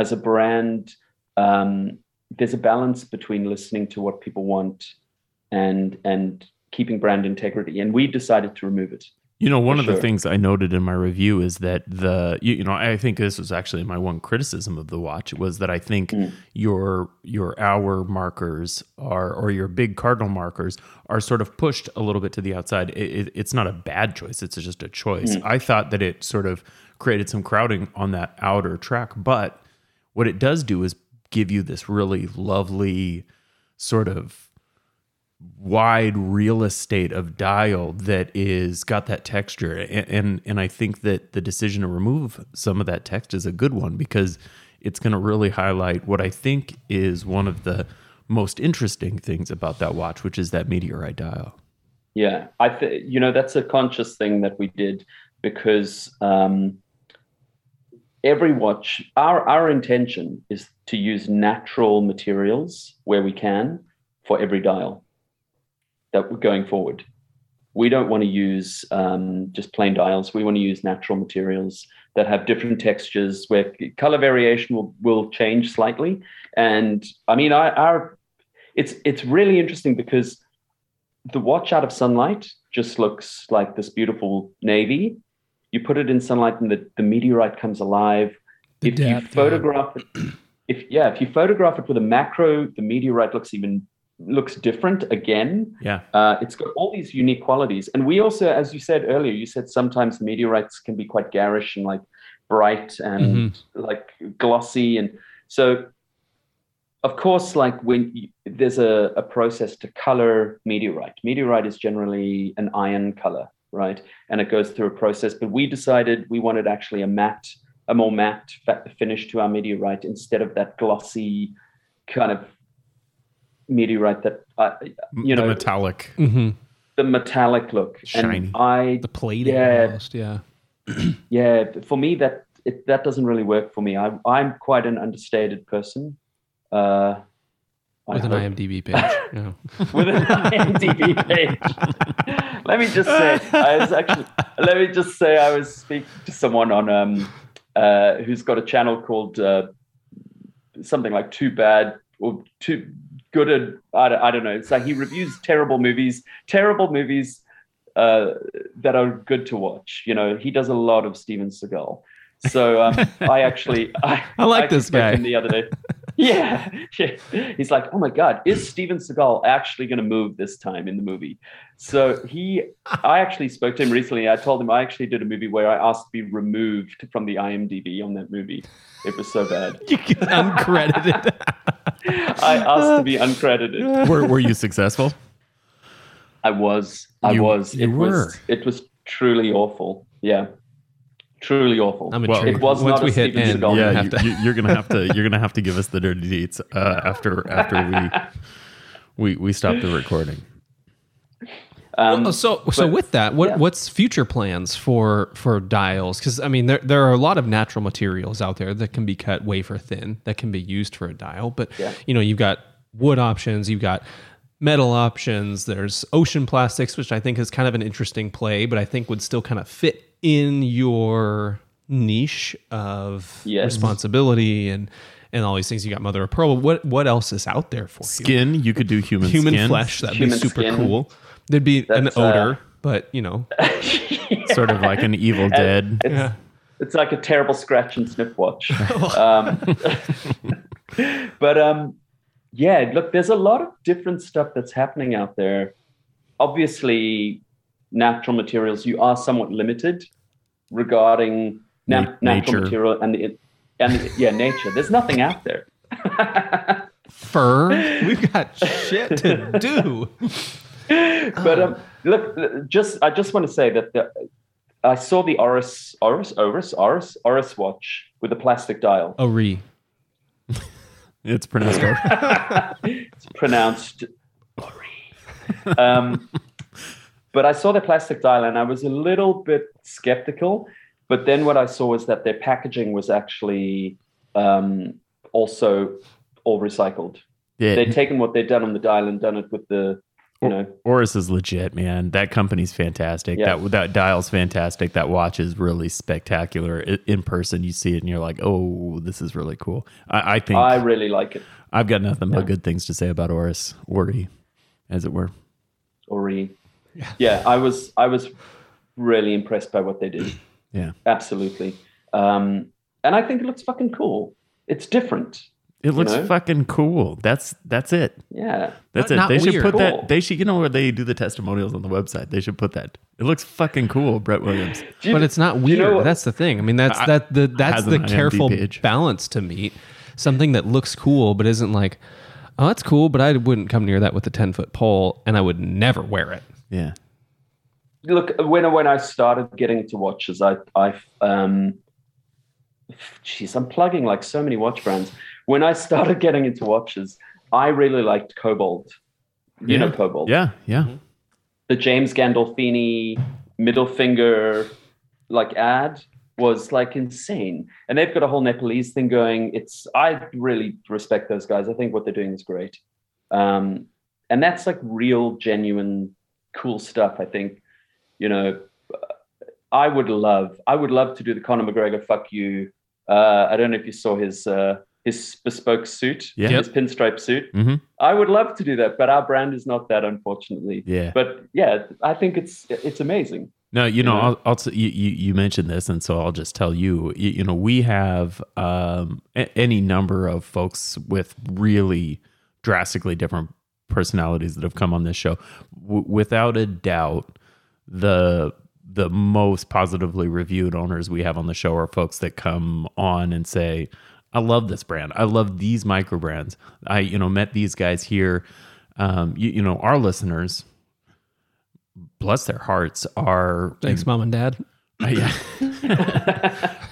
as a brand um, there's a balance between listening to what people want and and keeping brand integrity and we decided to remove it You know, one of the things I noted in my review is that the you, you know I think this was actually my one criticism of the watch was that I think Mm. your your hour markers are or your big cardinal markers are sort of pushed a little bit to the outside. It, it, it's not a bad choice; it's just a choice. I thought that it sort of created some crowding on that outer track, but what it does do is give you this really lovely sort of wide real estate of dial that is got that texture and, and and I think that the decision to remove some of that text is a good one because it's going to really highlight what I think is one of the most interesting things about that watch which is that meteorite dial. Yeah, I th- you know that's a conscious thing that we did because um, every watch, our our intention is to use natural materials where we can for every dial that we're going forward. We don't want to use um, just plain dials. We want to use natural materials that have different textures where color variation will, will change slightly. And I mean, our, our it's it's really interesting because the watch out of sunlight just looks like this beautiful navy. You put it in sunlight and the, the meteorite comes alive. The if you depth, yeah. photograph it, if yeah, if you photograph it with a macro, the meteorite looks even looks different again. Yeah. Uh, it's got all these unique qualities. And we also, as you said earlier, you said sometimes meteorites can be quite garish and like bright and like glossy. And so, of course, like when you, there's a, a process to color meteorite, meteorite is generally an iron color, right? And it goes through a process. But we decided we wanted actually a matte, a more matte finish to our meteorite instead of that glossy kind of meteorite that uh, you the know metallic hmm the metallic look Shiny. and i The plating Yeah. almost. Yeah. yeah for me that it, that doesn't really work for me I, i'm quite an understated person uh I With an hope. IMDb page. Yeah. with an IMDb page. let me just say, I was actually. Let me just say, I was speaking to someone on um, uh, who's got a channel called uh, something like Too Bad or Too Good. At, I don't, I don't know. It's like he reviews terrible movies, terrible movies uh, that are good to watch. You know, he does a lot of Steven Seagal. So um, I actually, I, I like actually this guy. the other day. Yeah, yeah. he's like, oh my god, is Steven Seagal actually going to move this time in the movie? So he, I actually spoke to him recently. I told him I actually did a movie where I asked to be removed from the IMDb on that movie. It was so bad. You get uncredited. I asked to be uncredited. were, were you successful? I was. I You- was. you it were. was. It was truly awful. Yeah, truly awful. I'm Well, intrigued. it was Once not we a hit Steven end, Seagal. yeah, you, to. you, you're gonna have to you're gonna have to give us the dirty deets uh, after after we we we stop the recording. Um, Oh, so so with that, what yeah. what's future plans for for dials? Because I mean, there there are a lot of natural materials out there that can be cut wafer thin that can be used for a dial. But Yeah. you know, you've got wood options, you've got metal options. There's ocean plastics, which I think is kind of an interesting play, but I think would still kind of fit in your niche of Yes. responsibility and and all these things. You got mother of pearl. What what else is out there for? Skin, you could do human Human skin. flesh. That'd Human be super skin. cool. There'd be an That's, uh, odor, but you know, sort of like an Evil Dead. it's, Yeah. it's like a terrible scratch and sniff watch. um, but um, yeah, look, there's a lot of different stuff that's happening out there. Obviously, natural materials, you are somewhat limited regarding Na- na- natural material and the, and the, yeah, nature. There's nothing out there. fur. We've got shit to do. but um, look, just I just want to say that the, I saw the Oris Oris Oris Oris Oris watch with a plastic dial. Oh, re. It's pronounced. it's pronounced Ori. Um, but I saw the plastic dial and I was a little bit skeptical. But then what I saw was that their packaging was actually um, also all recycled. yeah, They'd taken what they'd done on the dial and done it with the, you know, Oris is legit, man. That company's fantastic. Yeah. That that dial's fantastic. That watch is really spectacular. In person, you see it and you're like, "Oh, this is really cool." I, I think I really like it. I've got nothing but good things to say about Oris, Ori, as it were. Ori. Yeah, I was I was really impressed by what they did. Yeah, Absolutely. Um, and I think it looks fucking cool. It's different. it looks know? fucking cool. That's that's it. Yeah. That's But it. not They should weird. put Cool. that. They should. You know where they do the testimonials on the website. They should put that. It looks fucking cool, Brett Williams. You- But it's not do you weird. know that's the thing. I mean, that's I- that the that's the careful page. balance to meet. Something that looks cool, but isn't like, oh, that's cool, but I wouldn't come near that with a ten foot pole, and I would never wear it. Yeah. look when when I started getting into watches, I I um, jeez, I'm plugging like so many watch brands. When I started getting into watches, I really liked Kobold. You know Kobold, Yeah. Yeah. the James Gandolfini middle finger like ad was like insane, and they've got a whole Nepalese thing going. It's I really respect those guys. I think what they're doing is great, um, and that's like real, genuine, cool stuff. I think you know, I would love, I would love to do the Conor McGregor "fuck you." Uh, I don't know if you saw his uh, his bespoke suit, Yeah. his pinstripe suit. Mhm. I would love to do that, but our brand is not that, unfortunately. Yeah. But yeah, I think it's it's amazing. No, you know, know? I'll, I'll you, you you mentioned this, and so I'll just tell you. You, you know, we have um, a- any number of folks with really drastically different personalities that have come on this show. W- without a doubt, the the most positively reviewed owners we have on the show are folks that come on and say, "I love this brand. I love these micro brands. I you know met these guys here." Um, you, you know, our listeners, bless their hearts, are Thanks, mom and dad. yeah.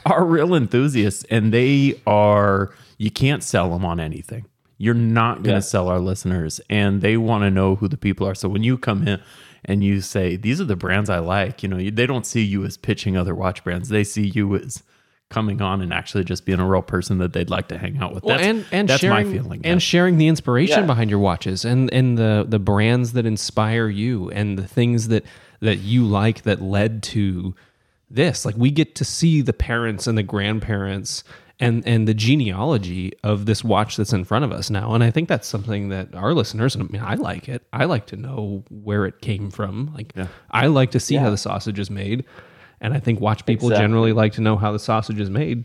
are real enthusiasts and they are you can't sell them on anything you're not going to Yeah. sell our listeners and they want to know who the people are so when you come in and you say these are the brands i like you know they don't see you as pitching other watch brands they see you as coming on and actually just being a real person that they'd like to hang out with Well, that's, and and that's sharing, my feeling and yeah. sharing the inspiration Yeah. behind your watches and and the the brands that inspire you and the things that that you like that led to this. Like we get to see the parents and the grandparents and and the genealogy of this watch that's in front of us now. And I think that's something that our listeners, and I mean, I like it. I like to know where it came from. Like, Yeah. I like to see how the sausage is made, and I think watch people Exactly. generally like to know how the sausage is made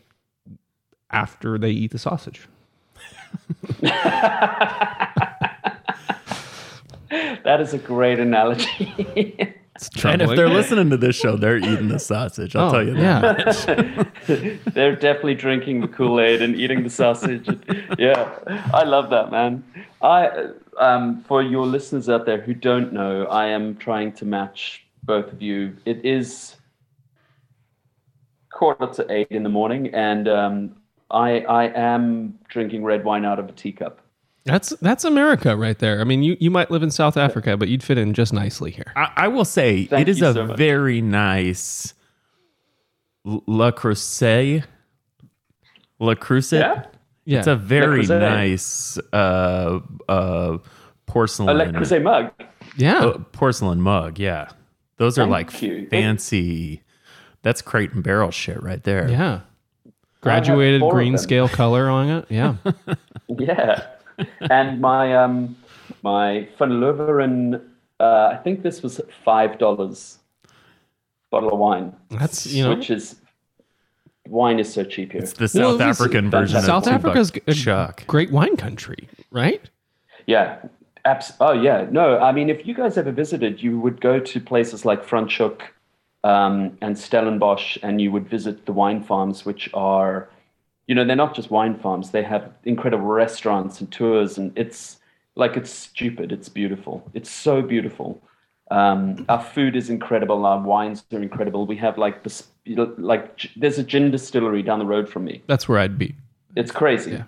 after they eat the sausage. That is a great analogy. It's And if they're listening to this show, they're eating the sausage. I'll Oh, tell you that. yeah. They're definitely drinking the Kool Aid and eating the sausage. yeah, I love that, man. I, um, for your listeners out there who don't know, I am trying to match both of you. It is quarter to eight in the morning, and um, I, I am drinking red wine out of a teacup. That's that's America right there. I mean, you, you might live in South Africa, but you'd fit in just nicely here. I, I will say Thank it is you a so much. very nice L- La Crusade. La Crusade. Yeah? Yeah. It's a very Creuset. nice uh, uh, porcelain A Le Creuset mug. Yeah. uh, porcelain mug. Yeah, those are Thank like you. fancy. That's crate and barrel shit right there. yeah. Graduated four of green them. scale color on it. Yeah. Yeah, and my um my Van Loveren, uh, I think this was five dollars bottle of wine, That's you know which is wine is so cheap here. It's the Well, South it was- African version South of two Africa's a chuck. great wine country, right? Yeah, abs- Oh yeah, no, I mean if you guys ever visited, you would go to places like Franschhoek um, and Stellenbosch, and you would visit the wine farms, which are, you know, they're not just wine farms. They have incredible restaurants and tours, and it's like it's stupid. It's beautiful. It's so beautiful. Um, our food is incredible. Our wines are incredible. We have like this, like there's a gin distillery down the road from me. That's where I'd be. It's crazy. Yeah.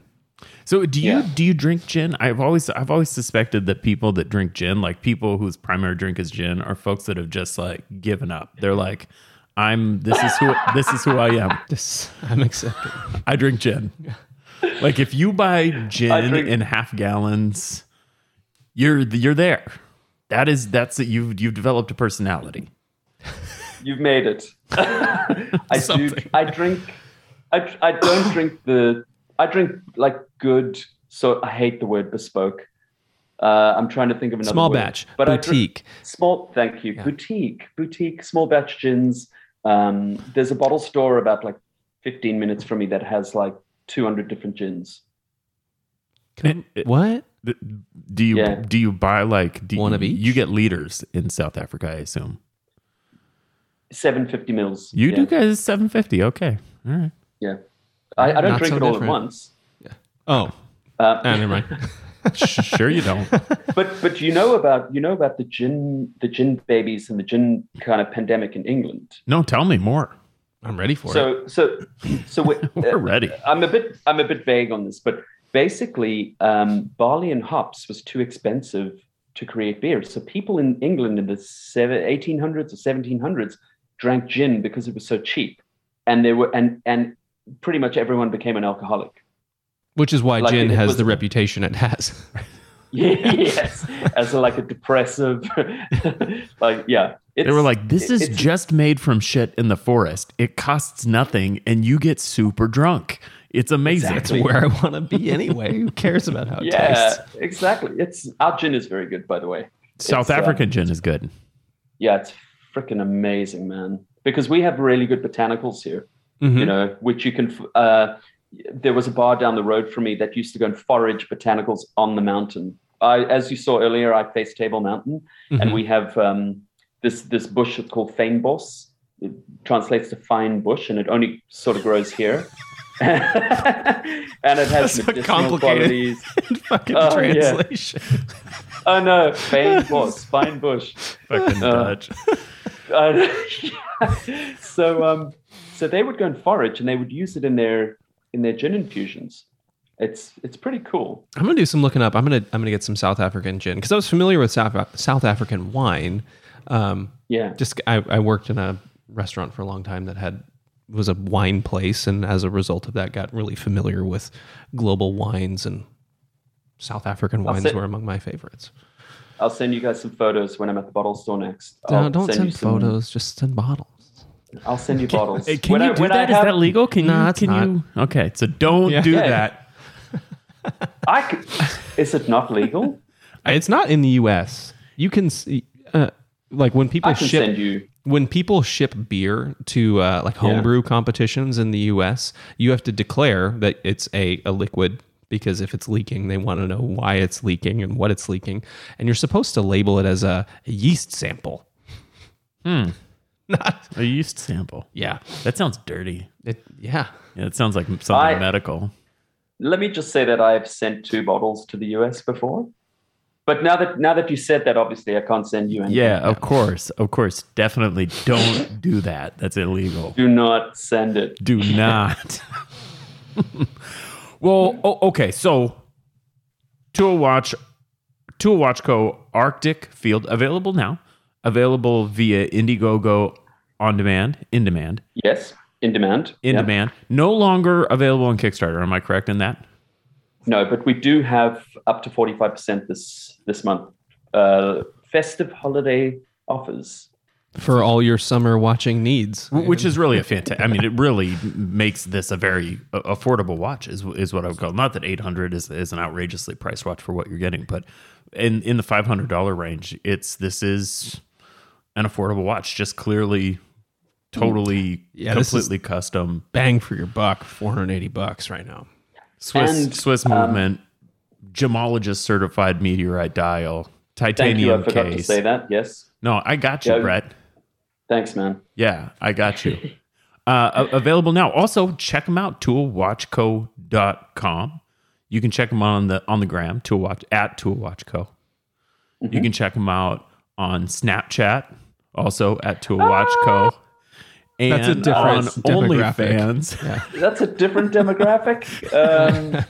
So do you Yeah. do you drink gin? I've always I've always suspected that people that drink gin, like people whose primary drink is gin, are folks that have just like given up. They're like, I'm this is who this is who I am. This I'm accepting. I drink gin. Like if you buy gin drink- in half gallons, you're you're there. That is that's it. You've you've developed a personality. You've made it. I do. I drink. I, I don't drink the. I drink like good. So I hate the word bespoke. Uh, I'm trying to think of another Small word. batch, but I drink- boutique. small. Thank you. Boutique. Boutique. Small batch gins. Um, there's a bottle store about like 15 minutes from me that has like 200 different gins. Can I- what? Do you Yeah. do you buy like do One you, of each? You get liters in South Africa, I assume. 750 mils. You yeah. do guys seven fifty. Okay, all right. Yeah. I, I don't Not drink so it all different. at once. Yeah. Oh, Uh, ah, never mind. Sh- sure you don't. but but you know about you know about the gin the gin babies and the gin kind of pandemic in England. No, tell me more. I'm ready for it. So so so we, We're ready. I'm a bit I'm a bit vague on this, but basically, um, barley and hops was too expensive to create beer. So people in England in the seven, 1800s or 1700s drank gin because it was so cheap, and they were and and pretty much everyone became an alcoholic. Which is why like gin has was- the reputation it has. yes, as a, like a depressive, like yeah. It's, They were like, "This it- is it's- just made from shit in the forest. It costs nothing, and you get super drunk. It's amazing." That's Exactly. where I want to be anyway. Who cares about how it yeah, tastes? exactly. It's our gin is very good, by the way. South It's, uh, African gin is good. Yeah, it's freaking amazing, man. Because we have really good botanicals here, Mhm. you know, which you can. Uh, there was a bar down the road from me that used to go and forage botanicals on the mountain. I, as you saw earlier, I face Table Mountain, and Mhm. we have um, this this bush called Fynbos. It translates to fine bush, and it only sort of grows here. and it has That's a medicinal complicated- qualities. Fucking yeah. translation. Oh no, Fynbos, fine bush. Fucking Uh, Dutch. Uh, so um, so they would go and forage, and they would use it in their in their gin infusions. It's it's pretty cool. I'm gonna do some looking up. I'm gonna I'm gonna get some South African gin because I was familiar with South South African wine. Um, Yeah, just I, I worked in a restaurant for a long time that had was a wine place, and as a result of that, got really familiar with global wines and South African wines say- were among my favorites. I'll send you guys some photos when I'm at the bottle store next. No, don't send some- photos; just send bottles. I'll send you bottles. Hey, can When you I- do when I that? Is that legal? Can No, you? it's Can not. you? Okay, so don't Yeah. do Yeah. that. I could, is it not legal? It's not in the U.S. You can see, uh, like when people I can ship send you. when people ship beer to uh, like homebrew competitions in the U.S., you have to declare that it's a, a liquid because if it's leaking, they want to know why it's leaking and what it's leaking, and you're supposed to label it as a, a yeast sample. Hmm. Not A yeast sample. yeah, That sounds dirty. it, yeah. Yeah, it sounds like something I- medical. Let me just say that I've sent two bottles to the US before. But now that now that you said that, obviously I can't send you any. Yeah, of course, of course, definitely don't do that. That's illegal. Do not send it. Do not. well, oh, okay, so Tool Watch, Tool Watch Co. Arctic Field available now, available via Indiegogo on demand, in demand, Yes, in demand. in Yeah. demand. No longer available on Kickstarter. Am I correct in that? No, but we do have up to forty five percent this this month. Uh, festive holiday offers. For all your summer watching needs, Which is really a fantastic. I mean, it really makes this a very uh, affordable watch. Is is what I would call. Not that eight hundred is is an outrageously priced watch for what you're getting, but in in the five hundred dollar range, it's this is an affordable watch. Just clearly, totally, Yeah, completely custom. bang for your buck, 480 bucks right now. Swiss And, Swiss um, movement, gemologist certified meteorite dial, Thank titanium you. I forgot case. to say that. Yes. No, I got you, Yeah. Brett. Thanks, man. Yeah, I got you. uh, available now. Also, check them out, toolwatchco.com. You can check them on the on the gram, toolwatch at toolwatchco. You can check them out on Snapchat, also at Tool toolwatchco. And That's a different on demographic. OnlyFans. That's a different demographic. Um,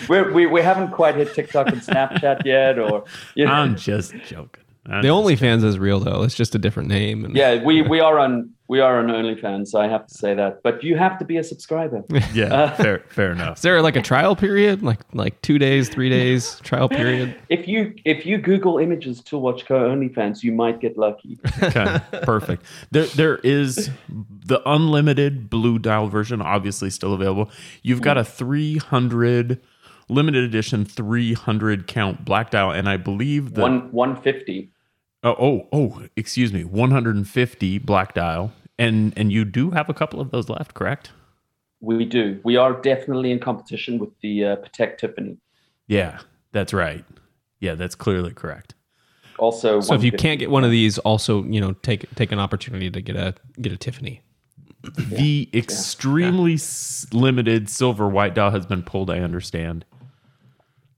we're, we we haven't quite hit TikTok and Snapchat yet, or you know. I'm just joking. I'm The just- OnlyFans is real though. It's just a different name. And yeah, we we are on we are on OnlyFans. So I have to say that, but you have to be a subscriber. yeah, uh, fair fair enough. Is there like a trial period? Like like two days, three days trial period? If you if you Google images Tool Watch Co OnlyFans, you might get lucky. okay, perfect. There, there is the unlimited blue dial version, obviously still available. You've got a 300 limited edition 300 count black dial, and I believe the One one fifty. Oh oh oh excuse me 150 black dial, and and you do have a couple of those left, correct? We do. We are definitely in competition with the uh, Patek Tiffany. Yeah, that's right. Yeah, that's clearly correct. Also, So if you can't get one of these, also you know take take an opportunity to get a get a Tiffany. The extremely s limited silver white dial has been pulled. I understand.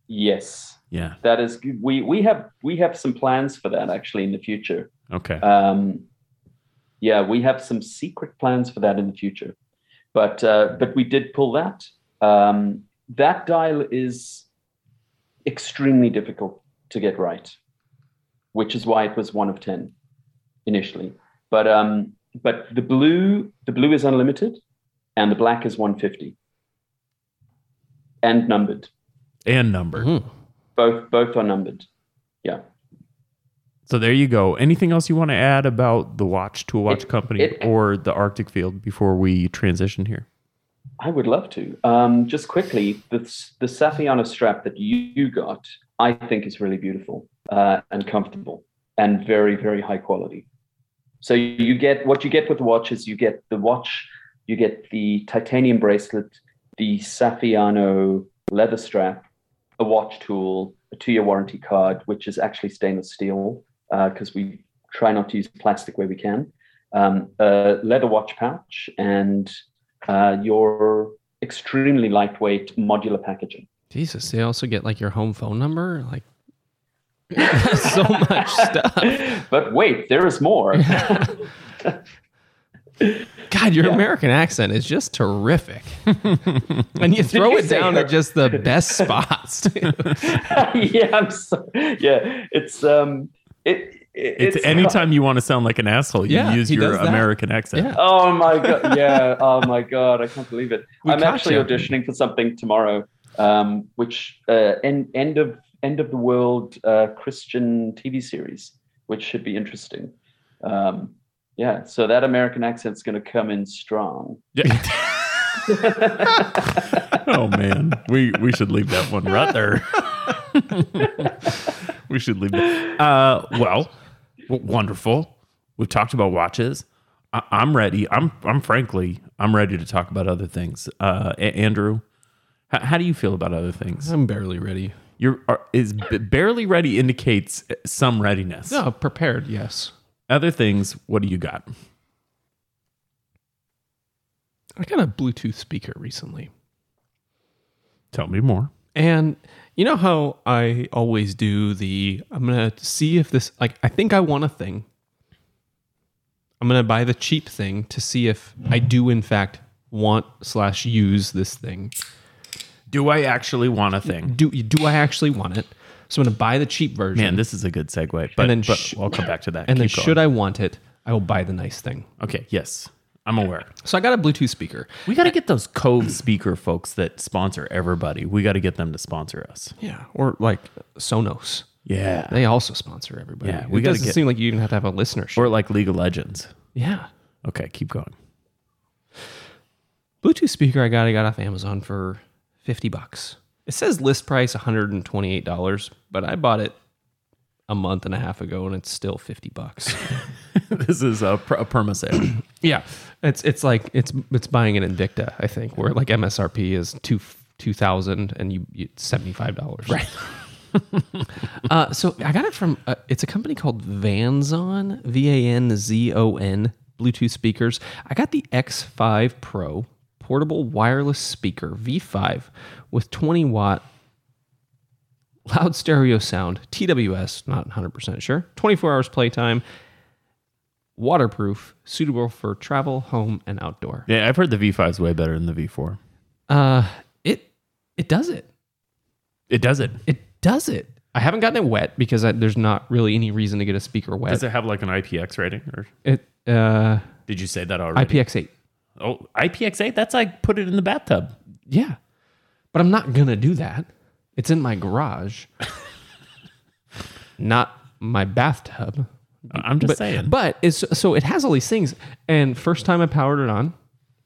yes, Yeah. that is. We we have we have some plans for that actually in the future. Okay. Um, yeah, we have some secret plans for that in the future, but uh, but we did pull that. Um, that dial is extremely difficult to get right, which is why it was one of ten initially. But um, but the blue the blue is unlimited, and the black is one fifty, and numbered. and number. Mhm. Both both are numbered. Yeah. So there you go. Anything else you want to add about the watch tool watch It- company it- or the Arctic Field before we transition here? I would love to. Um, just quickly, the the Saffiano strap that you got, I think is really beautiful uh, and comfortable and very very high quality. So you get what you get with the watch is you get the watch, you get the titanium bracelet, the Saffiano leather strap, a watch tool, a two-year warranty card, which is actually stainless steel because we try not to use plastic where we can, um, a leather watch pouch, and uh, your extremely lightweight modular packaging. Jesus, they also get like your home phone number, like so much stuff. But wait, there is more. God, your Yeah. American accent is just terrific, and you throw you it down her- at just the best spots. yeah, I'm so, yeah. It's um, it, it It's, anytime you want to sound like an asshole, you Yeah, use your. American accent. Yeah. Oh my god! Yeah. Oh my god! I can't believe it. We I'm actually you. auditioning for something tomorrow, um, which uh, end end of end of the world uh, Christian TV series, which should be interesting. Um, Yeah, so that American accent's going to come in strong. Yeah. oh man, we we should leave that one right there. we should leave that. Uh, well, w- wonderful. We've talked about watches. I, I'm ready. I'm I'm frankly I'm ready to talk about other things. Uh, A- Andrew, h- how do you feel about other things? I'm barely ready. You're are, is b- barely ready indicates some readiness. No, prepared. Yes. Other things. What do you got? I got a Bluetooth speaker recently. Tell me more. And you know how I always do the I'm going to see if this like I think I want a thing. I'm going to buy the cheap thing to see if I do in fact want slash use this thing. Do I actually want a thing? Do do I actually want it? So I'm going to buy the cheap version. Man, this is a good segue. But, then but sh- I'll come back to that. and then going. should I want it, I will buy the nice thing. Okay, yes. I'm aware. So I got a Bluetooth speaker. We got to get those Cove speaker folks that sponsor everybody. We got to get them to sponsor us. Yeah, or like Sonos. Yeah. They also sponsor everybody. Yeah, we we it gotta doesn't get- seem like you even have to have a listenership. Or like League of Legends. yeah. Okay, keep going. Bluetooth speaker I got I got off Amazon for 50 bucks. It says list price $128, but I bought it a month and a half ago and it's still 50 bucks. this is a, pr- a perma sale. yeah. It's it's like it's it's buying an Invicta, I think, where like MSRP is 2 2000 and you, you it's $75. Right. uh, so I got it from uh, it's a company called Vanzon, V A N Z O N Bluetooth speakers. I got the X5 Pro portable wireless speaker V5 with 20 watt loud stereo sound, TWS, not 100% sure. 24 hours playtime, waterproof, suitable for travel, home, and outdoor. yeah, I've heard the V5 is way better than the V4. Uh, it it does it. It does it. It does it. I haven't gotten it wet because I, there's not really any reason to get a speaker wet. Does it have like an IPX rating? Or It uh, did you say that already? IPX8. Oh, IPX8? That's like put it in the bathtub. Yeah, but I'm not gonna do that. It's in my garage, not my bathtub. I'm just but, saying. But it's so it has all these things. And first time I powered it on,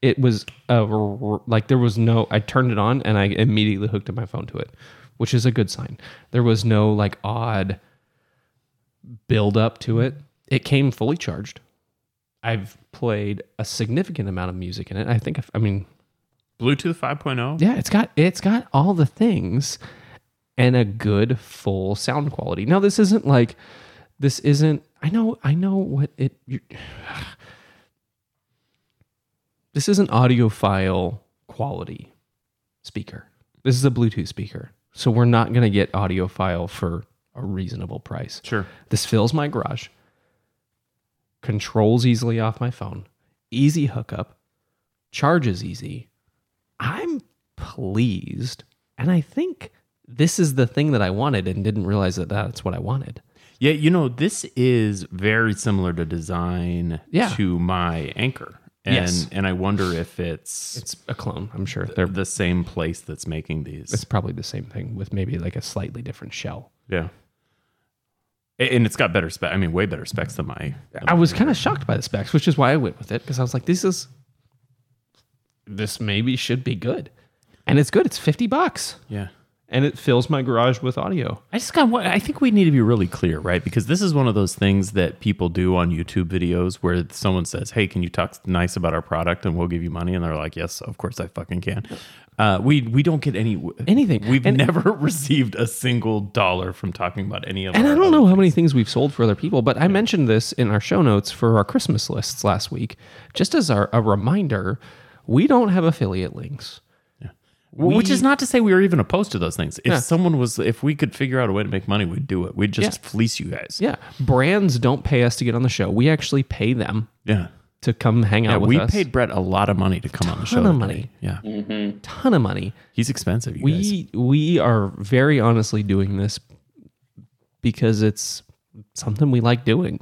it was uh, r- like there was no. I turned it on and I immediately hooked up my phone to it, which is a good sign. There was no like odd build up to it. It came fully charged. I've played a significant amount of music in it. I think. I've- mean, Bluetooth 5.0? yeah, it's got it's got all the things and a good full sound quality. Now this isn't like this isn't I know I know what it you This isn't audiophile quality speaker. This is a Bluetooth speaker. So we're not going to get audiophile for a reasonable price. Sure. This fills my garage, controls easily off my phone, easy hookup, charges easy. I'm pleased. And I think this is the thing that I wanted and didn't realize that that's what I wanted. Yeah, you know, this is very similar to design Yeah. to my Anker. And Yes. and I wonder if it's, It's a clone, I'm sure. They're, the same place that's making these. it's probably the same thing with maybe like a slightly different shell. yeah. A- And it's got better spec. I mean, way better specs than my. than I was kind of shocked by the specs, which is why I went with it because I was like, this is, this maybe should be good. And it's good. It's 50 bucks yeah. And it fills my garage with audio. I just got. I think we need to be really clear, right? Because this is one of those things that people do on YouTube videos where someone says, "Hey, can you talk nice about our product and we'll give you money?" And they're like, "Yes, of course, I fucking can." Uh, we we don't get any Anything. We've And- never received a single dollar from talking about any of. And I don't know how many things we've sold for other people, but I mentioned this in our show notes for our Christmas lists last week. Just as our, a reminder, we don't have affiliate links. Well, Which is not to say we were even opposed to those things. If Yeah. someone was, if we could figure out a way to make money, we'd do it. We'd just Yeah. fleece you guys. Yeah. Brands don't pay us to get on the show. We actually pay them Yeah. to come hang Yeah, out with us. we us. paid Brett a lot of money to come on the show. Ton of today. money. Yeah, mm-hmm. ton of money. he's expensive. You guys. We we are very honestly doing this because it's something we like doing.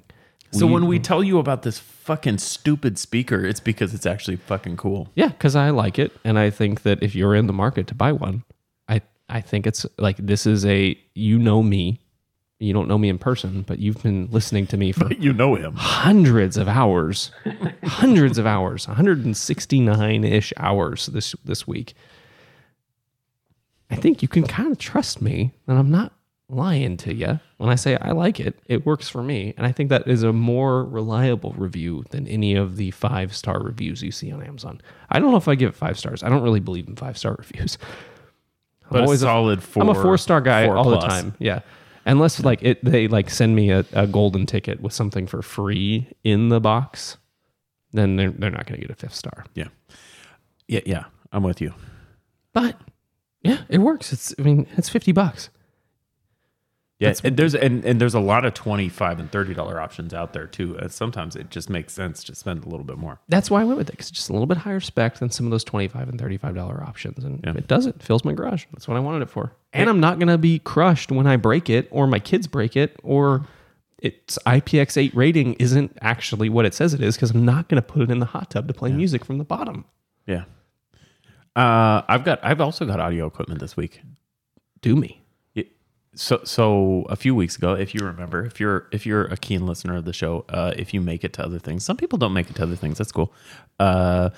So when we tell you about this fucking stupid speaker, it's because it's actually fucking cool. Yeah, because I like it, and I think that if you're in the market to buy one, I I think it's like this is a you know me, You don't know me in person, but you've been listening to me for You know him. hundreds of hours, hundreds of hours, 169 ish hours this this week. I think you can kind of trust me that I'm not lying to you when I say I like it. It works for me, and I think that is a more reliable review than any of the five star reviews you see on Amazon. I don't know if I give it five stars. I don't really believe in five star reviews. I'm But always a a- solid four. I'm a four star guy four all the time. Yeah. Unless like it they like send me a, a golden ticket with something for free in the box, then they're they're not gonna get a fifth star. Yeah. Yeah, yeah. I'm with you. But yeah, it works. It's I mean, it's fifty bucks. Yeah, and there's and, and there's a lot of twenty five and thirty dollar options out there too. And sometimes it just makes sense to spend a little bit more. That's why I went with it because it's just a little bit higher spec than some of those twenty five and thirty five dollar options, and Yeah. it does it. Fills my garage. That's what I wanted it for. And I'm not gonna be crushed when I break it, or my kids break it, or its IPX8 rating isn't actually what it says it is because I'm not gonna put it in the hot tub to play music from the bottom. Yeah. Uh, I've got I've also got audio equipment this week. Do me. So so a few weeks ago, if you remember, if you're if you're a keen listener of the show, uh, if you make it to other things, some people don't make it to other things. That's cool. Uh,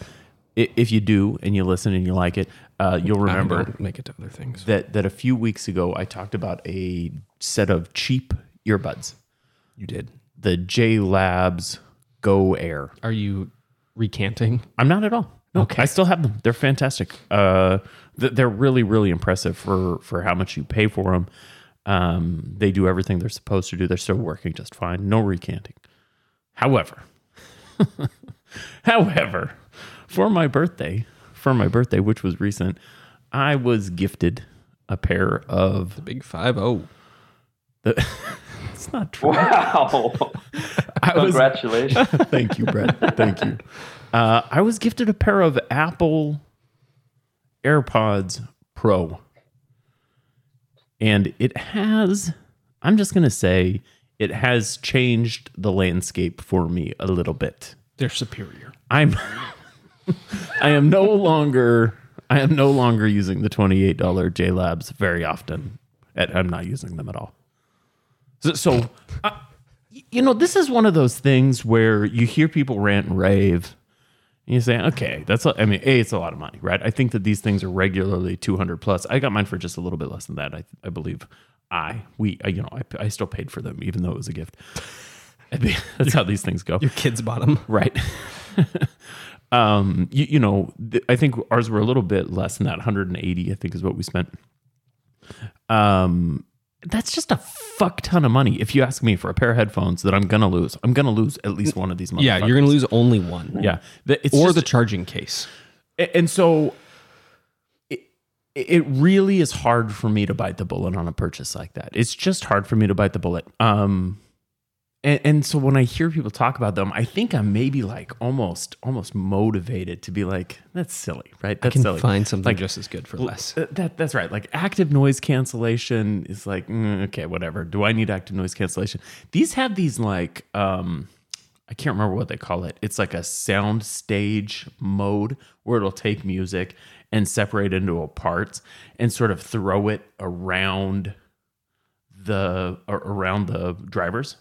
i- if you do and you listen and you like it, uh, you'll I remember don't make it to other things. that that a few weeks ago I talked about a set of cheap earbuds, You did. the J Labs Go Air. Are you recanting? I'm not at all. No, Okay. I still have them. They're fantastic. Uh, th- they're really, really impressive for for how much you pay for them. Um, they do everything they're supposed to do. They're still working just fine. No recanting. However, however, for my birthday, for my birthday, which was recent, I was gifted a pair of. the Big five oh. The, it's not true. Wow. I was Congratulations. Thank you, Brett. Thank you. Uh, I was gifted a pair of Apple AirPods Pro. And it has, I'm just going to say, it has changed the landscape for me a little bit. They're superior. I'm, I am no longer, I am no longer using the $28 JLabs very often. I'm not using them at all. So, so uh, you know, this is one of those things where you hear people rant and rave. And you say, okay, that's, a, I mean, A, it's a lot of money, right? I think that these things are regularly 200 plus. I got mine for just a little bit less than that. I, I believe I, we, I, you know, I, I still paid for them, even though it was a gift. That's how these things go. Your kids bought them. Right. um, you, you know, th- I think ours were a little bit less than that. 180, I think, is what we spent. Um, that's just a fuck ton of money. If you ask me for a pair of headphones that I'm gonna lose, I'm gonna lose at least one of these. Yeah, you're gonna lose only one. Yeah, it's Or just- the charging case. and so it, it really is hard for me to bite the bullet on a purchase like that. It's just hard for me to bite the bullet. Um, and, and so when I hear people talk about them, I think I'm maybe like almost almost motivated to be like, that's silly, right? That's I Can silly. find something Like, just as good for less. Uh, That that's right. Like active noise cancellation is like mm, okay, whatever. Do I need active noise cancellation? These have these like um, I can't remember what they call it. It's like a sound stage mode where it'll take music and separate into a parts and sort of throw it around the around the drivers,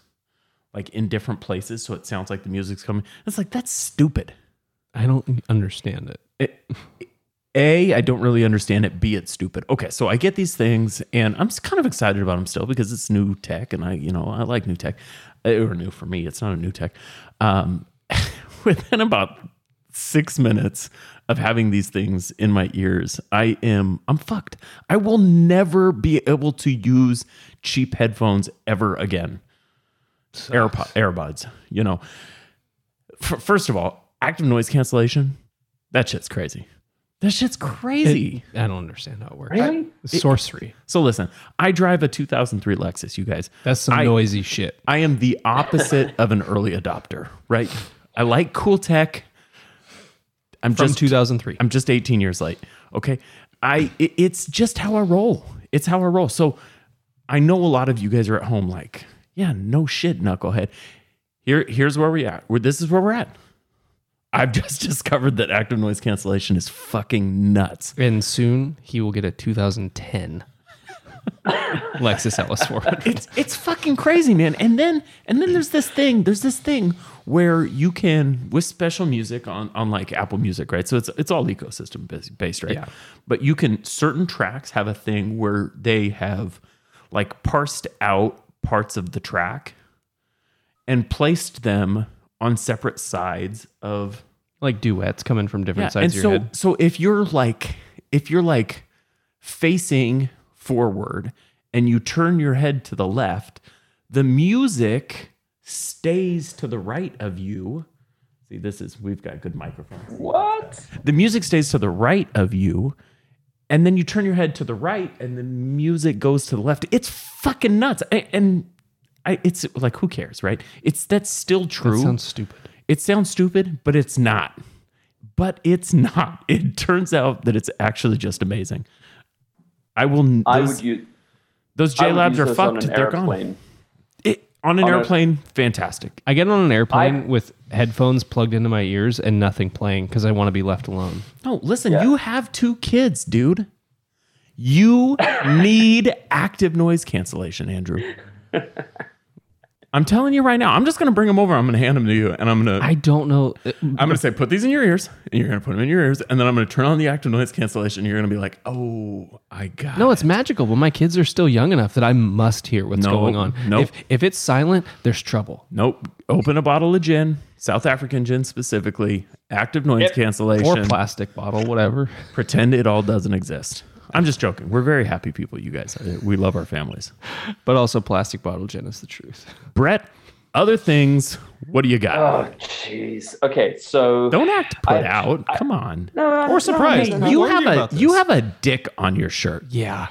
like in different places, so it sounds like the music's coming. It's like that's stupid. I don't understand it. It, a, I don't really understand it. B, it's stupid. Okay, so I get these things, and I'm kind of excited about them still because it's new tech, and I, you know, I like new tech. Uh, Or new for me, it's not a new tech. Um, within about six minutes of having these things in my ears, I am, I'm fucked. I will never be able to use cheap headphones ever again. AirPod, AirBuds, you know. F- first of all, active noise cancellation, that shit's crazy. That shit's crazy. I don't understand how it works. Really? It's sorcery. so listen, I drive a 2003 Lexus, you guys. That's some I- noisy shit. I am the opposite of an early adopter, right? I like cool tech. I'm From just 2003. I'm just 18 years late. Okay. I it- it's just how I roll. It's how I roll. So I know a lot of you guys are at home like, yeah, no shit, knucklehead. Here, here's where we at. Where this is where we're at. I've just discovered that active noise cancellation is fucking nuts. and soon he will get a 2010. Lexus LS 400. it's it's fucking crazy, man. And then and then there's this thing. There's this thing where you can with special music on on like Apple Music, right? So it's it's all ecosystem based, right? Yeah. But you can certain tracks have a thing where they have like parsed out parts of the track and placed them on separate sides of like duets coming from different sides and of your so head. so if you're like if you're like facing forward and you turn your head to the left, the music stays to the right of you. See, this is we've got good microphones. What? The music stays to the right of you, and then you turn your head to the right, and the music goes to the left. It's fucking nuts. A- And I, it's like, who cares, right? It's that's still true. That sounds stupid. It sounds stupid, but it's not. But it's not. It turns out that it's actually just amazing. I will. Those, I would use. those I J would Labs are fucked. They're gone. airplane. It, on an On a- airplane, fantastic. I get on an airplane I- with headphones plugged into my ears and nothing playing because I want to be left alone. No, listen, Yeah. you have two kids, dude. You need active noise cancellation, Andrew. I'm telling you right now. I'm just going to bring them over. I'm going to hand them to you, and I'm going to I don't know. Uh, I'm going to say, put these in your ears, and you're going to put them in your ears, and then I'm going to turn on the active noise cancellation. And you're going to be like, oh, I got No, it. it's magical, but my kids are still young enough that I must hear what's No, going on. nope. If if it's silent, there's trouble. Nope. Open a bottle of gin, South African gin specifically, active noise Yep. cancellation. Or plastic bottle, whatever. Pretend it all doesn't exist. I'm just joking. We're very happy people, you guys. Uh, we love our families. But also plastic bottle gin is the truth. Brett, other things. What do you got? Oh, jeez. Okay, so Don't act put I- out. Come on. No, no, Or surprised. no, I'm no, you have a you have a dick on your shirt. Yeah.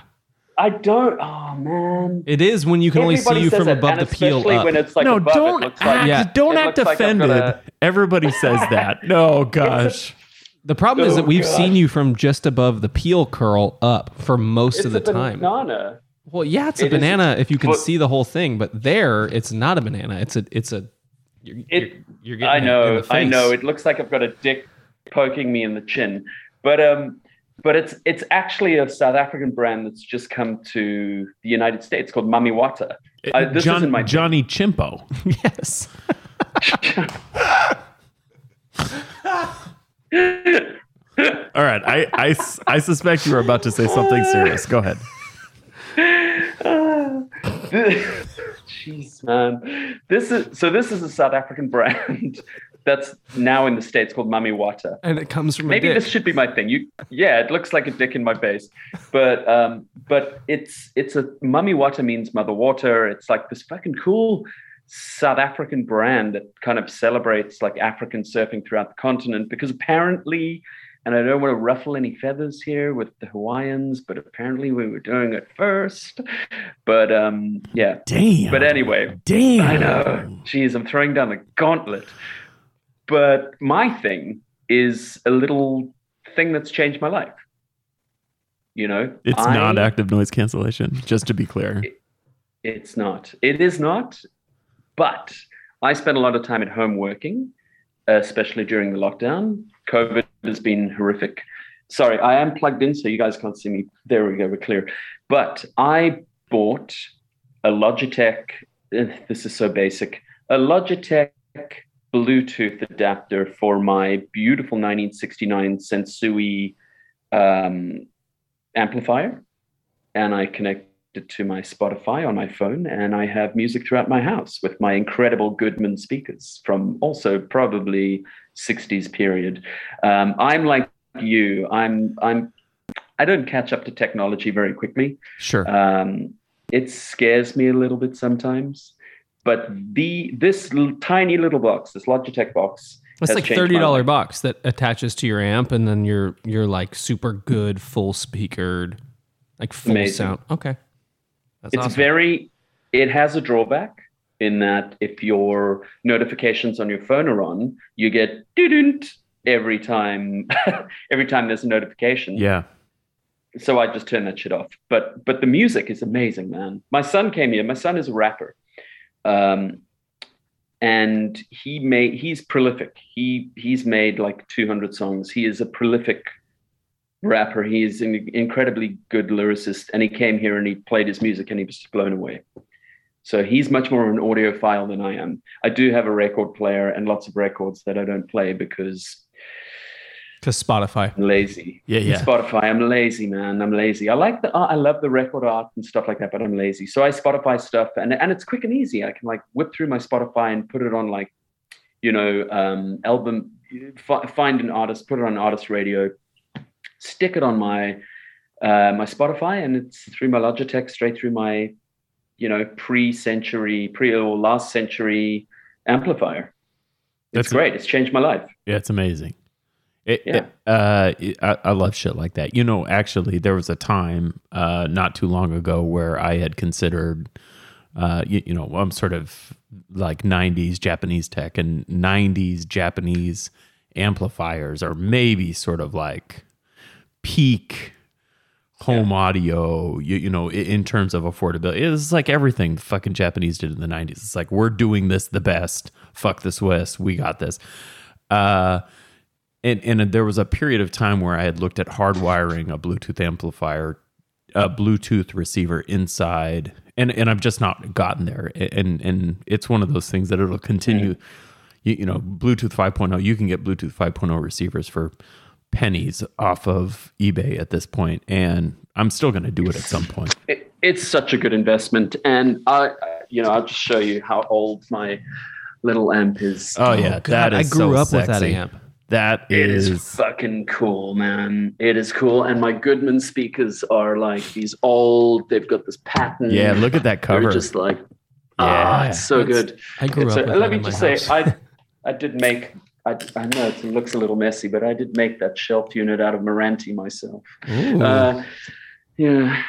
I don't. Oh man. It is when you can only see you from it, above the peel up. when it's like no, above, don't it act. like, Yeah. Don't act looks like I've offended. Everybody says that. No, gosh. The problem is Oh, that we've God. seen you from just above the peel curl up for most It's of the a time. banana. Well, yeah, it's a It is- banana if you can but- see the whole thing, but there it's not a banana. It's a it's a you're, It- you're, you're getting I it in know. the I know. It looks like I've got a dick poking me in the chin, but um, but it's it's actually a South African brand that's just come to the United States called Mami Wata. I- this John- isn't my Johnny Chimpo. yes. All right. I, I, s- I suspect you were about to say something serious. Go ahead. Jeez, man. This is so. This is a South African brand that's now in the states called Mami Wata. And it comes from Maybe a dick. this should be my thing. You, yeah, it looks like a dick in my face, but um, but it's it's a Mami Wata means mother water. It's like this fucking cool South African brand that kind of celebrates like African surfing throughout the continent because apparently, and I don't want to ruffle any feathers here with the Hawaiians, but apparently we were doing it first. But um, yeah. Damn. But anyway, Damn. I know. Jeez, I'm throwing down the gauntlet. But my thing is a little thing that's changed my life. You know, It's I- not active noise cancellation, just to be clear. It's not. It is not. But I spent a lot of time at home working, especially during the lockdown. COVID has been horrific. Sorry, I am plugged in, so you guys can't see me. There we go, we're clear. But I bought a Logitech. eh, This is so basic. A Logitech Bluetooth adapter for my beautiful 1969 Sansui um, amplifier, and I connect it to my Spotify on my phone, and I have music throughout my house with my incredible Goodman speakers from also probably 60s period. Um, I'm like you. I'm I'm I don't catch up to technology very quickly. Sure. Um, it scares me a little bit sometimes. But the this l- tiny little box, this Logitech box, it's like thirty dollar box that attaches to your amp, and then you're you're like super good, full speakered, like full Amazing. sound. Okay, that's it's awesome. very it has a drawback in that if your notifications on your phone are on you get doo every time every time there's a notification. Yeah. so i just turn that shit off. But but the music is amazing man. My son came here. My son is a rapper. Um and he made he's prolific. He he's made like 200 songs. He is a prolific rapper. He's an incredibly good lyricist, and he came here and he played his music, and he was blown away. So he's much more of an audiophile than I am. I do have a record player and lots of records that I don't play because Because Spotify. I'm lazy. Yeah, yeah. Spotify. I'm lazy, man. I'm lazy. I like the art. I love the record art and stuff like that, but I'm lazy. So I Spotify stuff, and and it's quick and easy. I can like whip through my Spotify and put it on like, you know, um, album. F- find an artist, put it on artist radio, stick it on my uh, my Spotify, and it's through my Logitech, straight through my, you know, pre-century, pre or last century amplifier. It's That's a- great. It's changed my life. Yeah, it's amazing. It, Yeah. it- uh, I, I love shit like that. You know, actually, there was a time uh, not too long ago where I had considered, uh, you, you know, I'm sort of like 90s Japanese tech and 90s Japanese amplifiers are maybe sort of like peak home audio you, you know in terms of affordability it's like everything the fucking japanese did in the 90s it's like we're doing this the best fuck the swiss we got this uh and, and there was a period of time where I had looked at hardwiring a Bluetooth amplifier, a Bluetooth receiver inside, and and I've just not gotten there. And and it's one of those things that it'll continue. You, you know, Bluetooth 5.0. You can get Bluetooth 5.0 receivers for pennies off of eBay at this point, and I'm still going to do it at some point. it, it's such a good investment and i you know i'll just show you how old my little amp is Oh yeah, God, that is I grew so up with that amp. That it is, is, fucking cool man it is cool and my goodman speakers are like these old they've got this pattern yeah. Look at that cover. they're just like ah Yeah. it's so It's- good I grew It's up a- with let that me in my just say house. i i did make I, I know it looks a little messy, but I did make that shelf unit out of Meranti myself. Uh, yeah.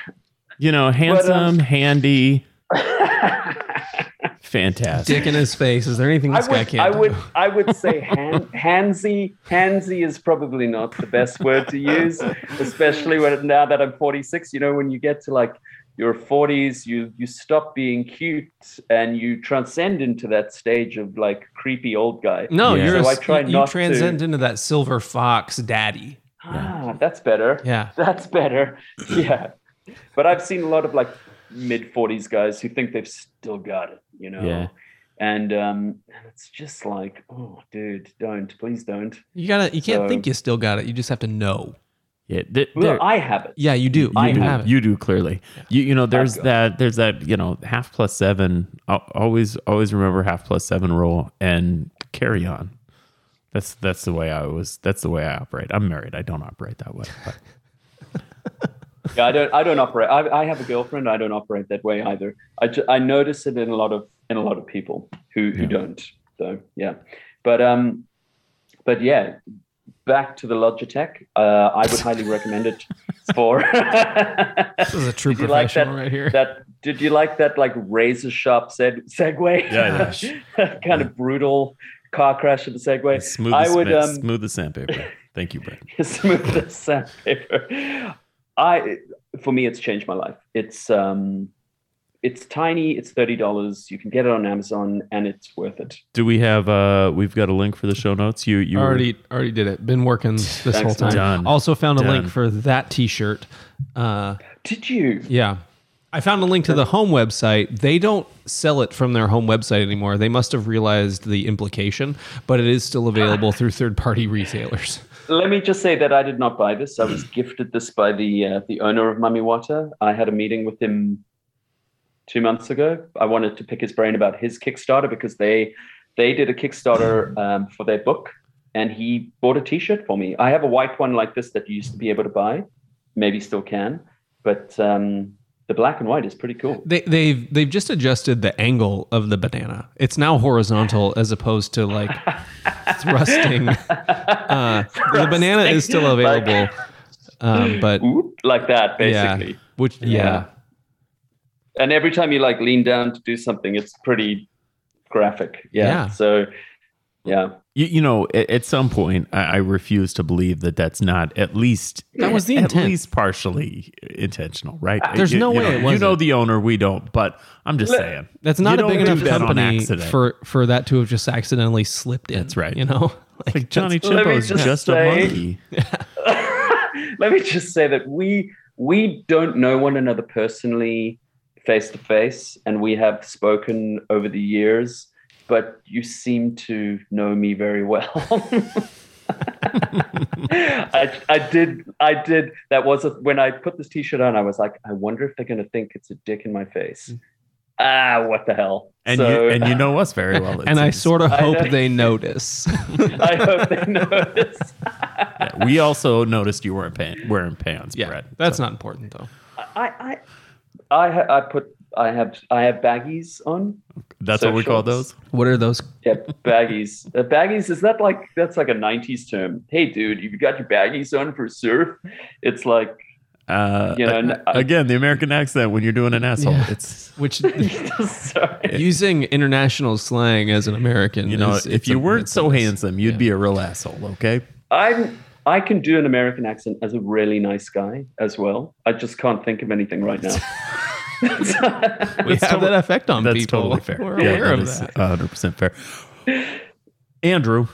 you know, handsome, handy, fantastic. Dick in his face. Is there anything I this guy would, can't I do? would, I would say hand, handsy. Handsy is probably not the best word to use, especially when now that I'm 46. You know, when you get to like your 40s, you you stop being cute and you transcend into that stage of like creepy old guy. No, Yeah. you're So a, I try you, not you transcend to. into that silver fox daddy. Ah, that's better. Yeah. That's better. Yeah. But I've seen a lot of like mid 40s guys who think they've still got it, you know? Yeah. And um and it's just like, oh dude, don't, please don't. You gotta. You can't So- think you still got it. You just have to know. Yeah, th- Well, there- I have it. Yeah, you do. I You have have it. You do clearly. You you know there's that there's that you know half plus seven. I'll always always remember half plus seven rule and carry on. That's that's the way I was. That's the way I operate. I'm married. I don't operate that way. But Yeah, I don't I don't operate. I, I have a girlfriend, I don't operate that way either. I, ju- I notice it in a lot of in a lot of people who, who Yeah. don't. So yeah. But um but yeah, back to the Logitech. Uh, I would highly recommend it for This is a true Did you like professional that- right here. that did you like that like razor sharp seg- segue? Yeah, yeah. kind of brutal car crash of the segue. smooth. I would sma- um smooth as sandpaper. Thank you, Brett. smooth as sandpaper. I for me it's changed my life. It's um it's tiny, it's thirty dollars. You can get it on Amazon and it's worth it. Do we have? uh We've got a link for the show notes. You you were- already already did it. Been working this whole time. man. Done. Also found a Done. link for that T-shirt. Uh, Did you? yeah, I found a link to the home website. They don't sell it from their home website anymore. They must have realized the implication, but it is still available through third-party retailers. Let me just say that I did not buy this. I was gifted this by the uh, the owner of Mami Wata. I had a meeting with him two months ago. I wanted to pick his brain about his Kickstarter because they they did a Kickstarter um, for their book, and he bought a T-shirt for me. I have a white one like this that you used to be able to buy, maybe still can, but um, the black and white is pretty cool. They, they've they've just adjusted the angle of the banana. It's now horizontal as opposed to like thrusting. Uh, the banana is still available, um, but Oop, like that, yeah, basically. which yeah. Yeah. And every time you like lean down to do something, it's pretty graphic. Yeah. Yeah. So, yeah. You, you know, at, at some point, I, I refuse to believe that that's not at least That was the at intent. least partially intentional, right? Uh, there's You- no you way know, it You wasn't. know the owner, we don't. But I'm just Let- saying That's not a big enough company for for that to have just accidentally slipped in. That's right. You know, like Johnny Let is just just, say- a monkey. let me just say that we we don't know one another personally face to face, and we have spoken over the years, but you seem to know me very well. I, I did I did that was a, when I put this t-shirt on I was like I wonder if they're going to think it's a dick in my face. Ah, what the hell? And So- you and you know us very well. it and I sort of hope know. they notice. I hope they notice. Yeah, we also noticed you weren't pant- wearing pants, yeah, Brett. that's So- not important though. I I I, ha- I put I have I have baggies on. That's so what we call those. What are those? Yeah, baggies. Uh, baggies is that like that's like a '90s term? Hey, dude, you got your baggies on for surf? It's like Uh, You know, n- I- again, the American accent when you're doing an asshole. Yeah. It's Which sorry. using international slang as an American, you know, is- if you a- weren't so handsome, you'd Yeah. be a real asshole. Okay. I'm I can do an American accent as a really nice guy as well. I just can't think of anything right now. we That's have totally- that effect on That's people. totally fair. We're Yeah, aware of is that. 100 percent fair. Andrew,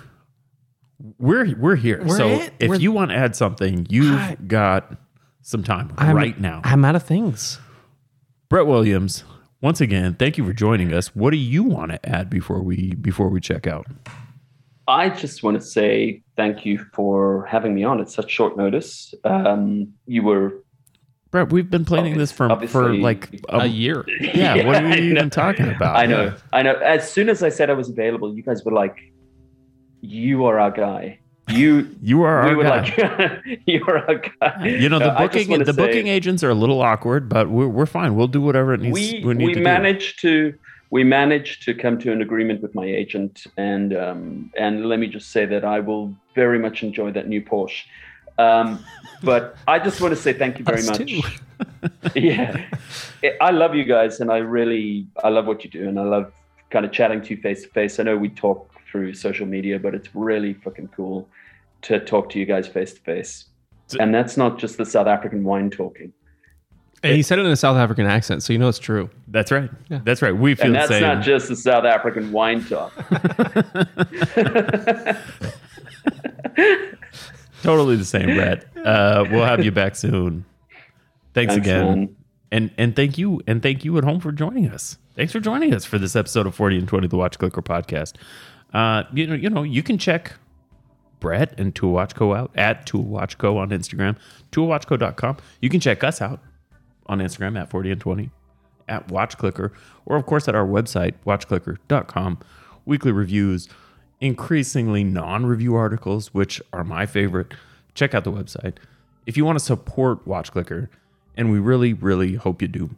we're we're here. We're so it. if We're- you want to add something, you've I- got some time I'm- right now. I'm out of things. Brett Williams, once again, thank you for joining us. What do you want to add before we before we check out? I just want to say thank you for having me on at such short notice. Um, you were Brett, we've been planning this for for like A a, year. yeah. What are I you know. even talking about? I know, Yeah. I know. As soon as I said I was available, you guys were like, "You are our guy." You, You are we our were guy. like, "You are our guy." you know the No, booking the say- booking agents are a little awkward, but we're we're fine. We'll do whatever it needs. we we need we to managed to we managed to come to an agreement with my agent and um, and let me just say that I will very much enjoy that new Porsche. Um, but I just want to say thank you very Us much. yeah, I love you guys, and I really I love what you do, and I love kind of chatting to you face to face. I know we talk through social media, but it's really fucking cool to talk to you guys face to face. And that's not just the South African wine talking. And he said it in a South African accent, so you know it's true. That's right. Yeah. That's right. We feel And the that's same. not just the South African wine talk. totally the same, Brett. Uh, we'll have you back soon. Thanks, Thanks, again. man. And and thank you and thank you at home for joining us. Thanks for joining us for this episode of 40 and 20 the Watch Clicker podcast. Uh, you know, you know, you can check Brett and Tool Watch Co out at Tool Watch Co on Instagram, toolwatchco.com. You can check us out on Instagram at 40 and 20 at Watch Clicker, or of course at our website, watchclicker.com. Weekly reviews, increasingly non review articles, which are my favorite. Check out the website. If you want to support Watch Clicker, and we really, really hope you do,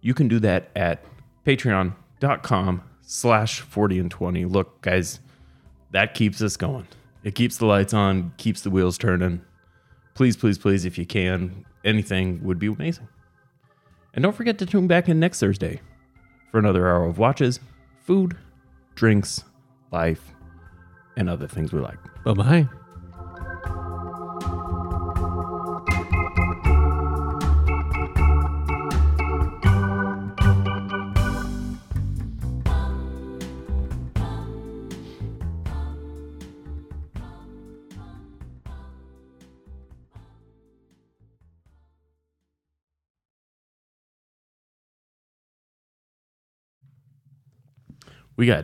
you can do that at patreon.com slash 40 and 20. Look, guys, that keeps us going. It keeps the lights on, keeps the wheels turning. Please, please, please, if you can, anything would be amazing. And don't forget to tune back in next Thursday for another hour of watches, food, drinks, life, and other things we like. Bye bye. We got